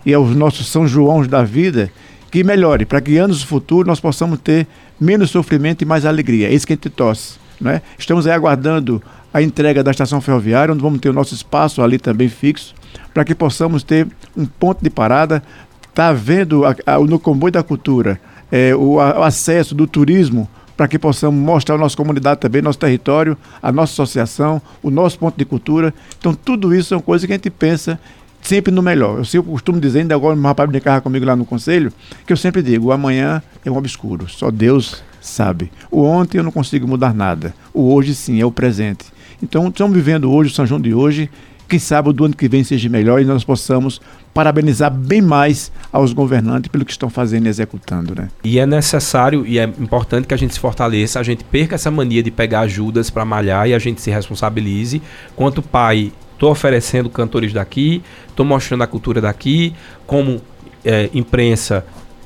e aos nossos São Joãos da vida que melhore, para que anos futuros nós possamos ter menos sofrimento e mais alegria. É isso que a gente torce. Né? Estamos aí aguardando a entrega da estação ferroviária, onde vamos ter o nosso espaço ali também fixo, para que possamos ter um ponto de parada. Está vendo a, a, no comboio da cultura é, o, a, o acesso do turismo para que possamos mostrar a nossa comunidade também, nosso território, a nossa associação, o nosso ponto de cultura. Então, tudo isso são coisas que a gente pensa sempre no melhor. Eu sempre costumo dizer, ainda agora um rapaz brincava comigo lá no conselho, que eu sempre digo, o amanhã é um obscuro, só Deus sabe. O ontem eu não consigo mudar nada, o hoje sim, é o presente. Então, estamos vivendo hoje, o São João de hoje, quem sabe o do ano que vem seja melhor e nós possamos parabenizar bem mais aos governantes pelo que estão fazendo e executando, né? E é necessário e é importante que a gente se fortaleça, a gente perca essa mania de pegar ajudas para malhar e a gente se responsabilize. Quanto pai, estou oferecendo cantores daqui, estou mostrando a cultura daqui, como é, imprensa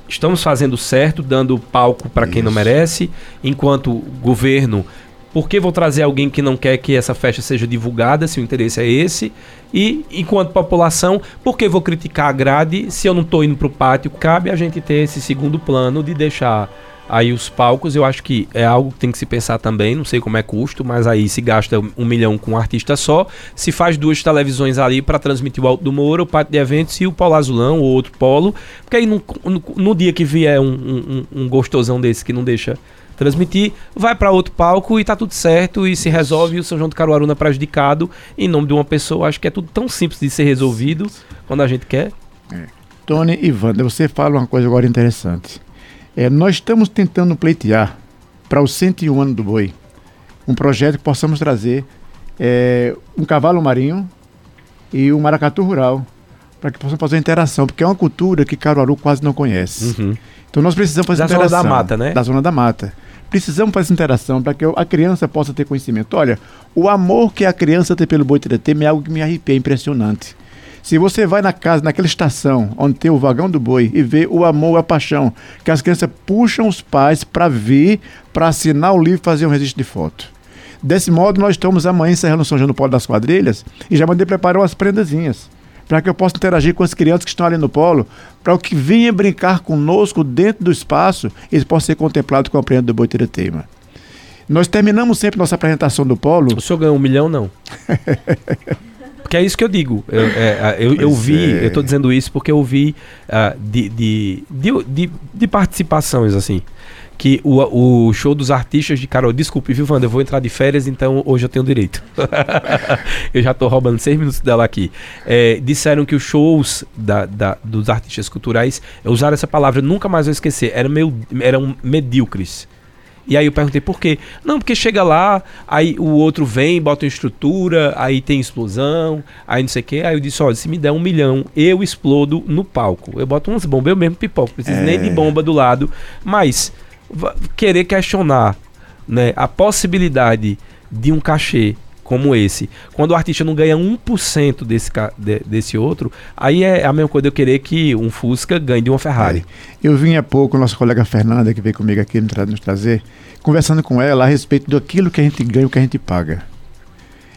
estamos fazendo certo, dando palco para quem não merece, enquanto governo por que vou trazer alguém que não quer que essa festa seja divulgada, se o interesse é esse? E, enquanto população, por que vou criticar a grade se eu não estou indo para o pátio? Cabe a gente ter esse segundo plano de deixar aí os palcos. Eu acho que é algo que tem que se pensar também. Não sei como é custo, mas aí se gasta um milhão com um artista só. Se faz duas televisões ali para transmitir o Alto do Moura, o pátio de eventos e o Polo Azulão, ou outro polo. Porque aí no, no, no dia que vier um, um, um gostosão desse que não deixa transmitir, vai para outro palco e tá tudo certo e se resolve o São João do Caruaru não é prejudicado em nome de uma pessoa. Acho que é tudo tão simples de ser resolvido quando a gente quer. É. Tony e Wanda, você fala uma coisa agora interessante. É, nós estamos tentando pleitear para o 101 ano do boi um projeto que possamos trazer é, um cavalo marinho e um maracatu rural para que possamos fazer interação, porque é uma cultura que Caruaru quase não conhece. Uhum. Então nós precisamos fazer da interação. Da zona da mata, né? Da zona da mata. Precisamos fazer interação para que a criança possa ter conhecimento. Olha, o amor que a criança tem pelo boi teretema é algo que me arrepia, é impressionante. Se você vai na casa, naquela estação onde tem o vagão do boi e vê o amor, a paixão, que as crianças puxam os pais para vir, para assinar o livro e fazer um registro de foto. Desse modo, nós estamos amanhã encerrando o São João do Polo das Quadrilhas e já mandei preparar umas prendazinhas para que eu possa interagir com as crianças que estão ali no polo, para o que venha brincar conosco dentro do espaço, eles possam ser contemplados com a prenda do Boitereteima. Nós terminamos sempre nossa apresentação do polo. O senhor ganhou um milhão, não? porque é isso que eu digo. Eu, é, eu, eu vi, é. eu estou dizendo isso porque eu vi uh, de, de, de, de, de participações assim que o, o show dos artistas de Carol. Desculpe, viu, Wanda? Eu vou entrar de férias, então hoje eu tenho direito. eu já tô roubando seis minutos dela aqui. É, disseram que os shows da, da, dos artistas culturais, usaram essa palavra, nunca mais vou esquecer, eram, meio, eram medíocres. E aí eu perguntei por quê? Não, porque chega lá, aí o outro vem, bota uma estrutura, aí tem explosão, aí não sei o quê. Aí eu disse, olha, se me der um milhão, eu explodo no palco. Eu boto umas bombas, eu mesmo pipoco, preciso é... nem de bomba do lado. Mas querer questionar né, a possibilidade de um cachê como esse, quando o artista não ganha 1% desse, de, desse outro, aí é a mesma coisa eu querer que um Fusca ganhe de uma Ferrari. É. Eu vim há pouco, nossa colega Fernanda, que veio comigo aqui nos trazer, conversando com ela a respeito daquilo que a gente ganha e o que a gente paga.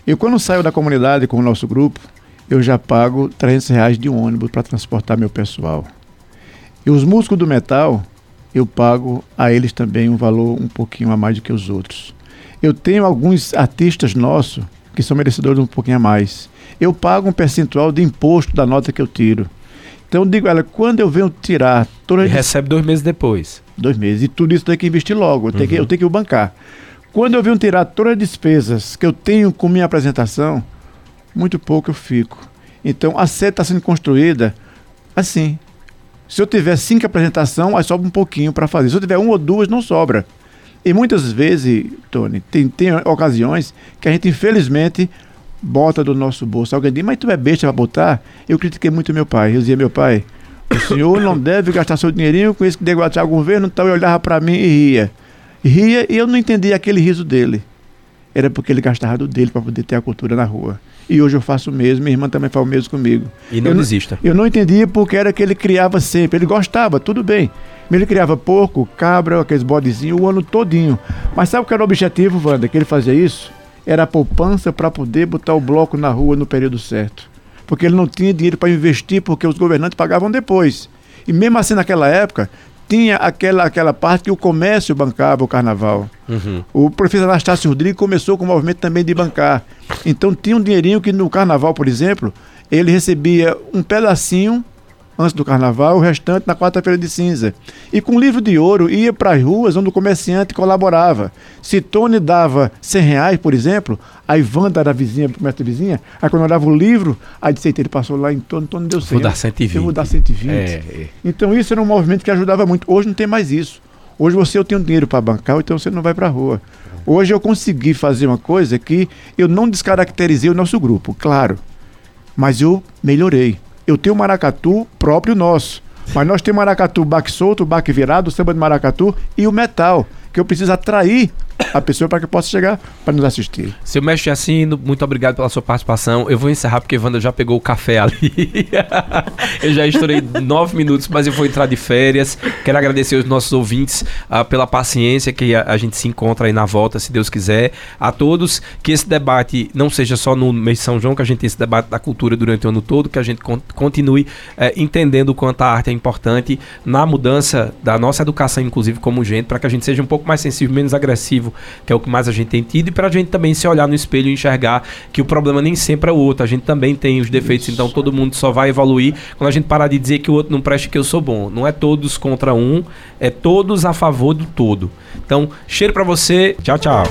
Eu, quando saio da comunidade com o nosso grupo, eu já pago 300 reais de um ônibus para transportar meu pessoal. E os músicos do metal, eu pago a eles também um valor um pouquinho a mais do que os outros. Eu tenho alguns artistas nossos que são merecedores um pouquinho a mais. Eu pago um percentual de imposto da nota que eu tiro. Então eu digo ela, quando eu venho tirar toda E recebe dois meses depois. Dois meses. E tudo isso tem que investir logo, eu, tenho, que, eu tenho que bancar. Quando eu venho tirar todas as despesas que eu tenho com minha apresentação, muito pouco eu fico. Então a sede está sendo construída assim, se eu tiver cinco apresentações, aí sobra um pouquinho para fazer. Se eu tiver uma ou duas, não sobra. E muitas vezes, Tony, tem, tem ocasiões que a gente, infelizmente, bota do nosso bolso. Alguém diz, mas tu é besta para botar? Eu critiquei muito meu pai. Eu dizia, meu pai, o senhor não deve gastar seu dinheirinho com isso que degradar o governo. Então ele olhava para mim e ria. Ria e eu não entendia aquele riso dele. Era porque ele gastava do dele para poder ter a cultura na rua. E hoje eu faço o mesmo, minha irmã também faz o mesmo comigo. E não eu desista. eu não entendia porque era que ele criava sempre. Ele gostava, tudo bem. Mas ele criava porco, cabra, aqueles bodezinhos o ano todinho. Mas sabe o que era o objetivo, Wanda? Que ele fazia isso? Era a poupança para poder botar o bloco na rua no período certo. Porque ele não tinha dinheiro para investir, porque os governantes pagavam depois. E mesmo assim, naquela época, tinha aquela, aquela parte que o comércio bancava o carnaval. Uhum. O professor Anastácio Rodrigues começou com o movimento também de bancar. Então tinha um dinheirinho que no carnaval, por exemplo, ele recebia um pedacinho antes do carnaval, o restante na quarta-feira de cinza. E com livro de ouro ia para as ruas onde o comerciante colaborava. Se Tony dava 100 reais, por exemplo, a Ivanda era vizinha, comércio vizinha, aí quando eu dava o livro, aí disse, ele passou lá em Tony, Tony deu 100. Vou dar 120. Eu vou dar 120. É, é. Então isso era um movimento que ajudava muito. Hoje não tem mais isso. Hoje você eu tenho dinheiro para bancar, então você não vai para a rua. Hoje eu consegui fazer uma coisa que eu não descaracterizei o nosso grupo, claro. mas eu melhorei. Eu tenho maracatu próprio nosso. Mas nós temos maracatu baque solto, baque virado, samba de maracatu e o metal, que eu preciso atrair a pessoa para que possa chegar para nos assistir. Seu mestre Assino, muito obrigado pela sua participação. Eu vou encerrar porque Wanda já pegou o café ali. eu já estourei nove minutos, mas eu vou entrar de férias. Quero agradecer aos nossos ouvintes uh, pela paciência que a, a, gente se encontra aí na volta, se Deus quiser. A todos, que esse debate não seja só no mês de São João, que a gente tem esse debate da cultura durante o ano todo, que a gente con continue uh, entendendo o quanto a arte é importante na mudança da nossa educação, inclusive como gente, para que a gente seja um pouco mais sensível, menos agressivo que é o que mais a gente tem tido, e para a gente também se olhar no espelho e enxergar que o problema nem sempre é o outro, a gente também tem os defeitos, Isso. então todo mundo só vai evoluir quando a gente parar de dizer que o outro não presta que eu sou bom. Não é todos contra um, é todos a favor do todo. Então, cheiro para você, tchau, tchau.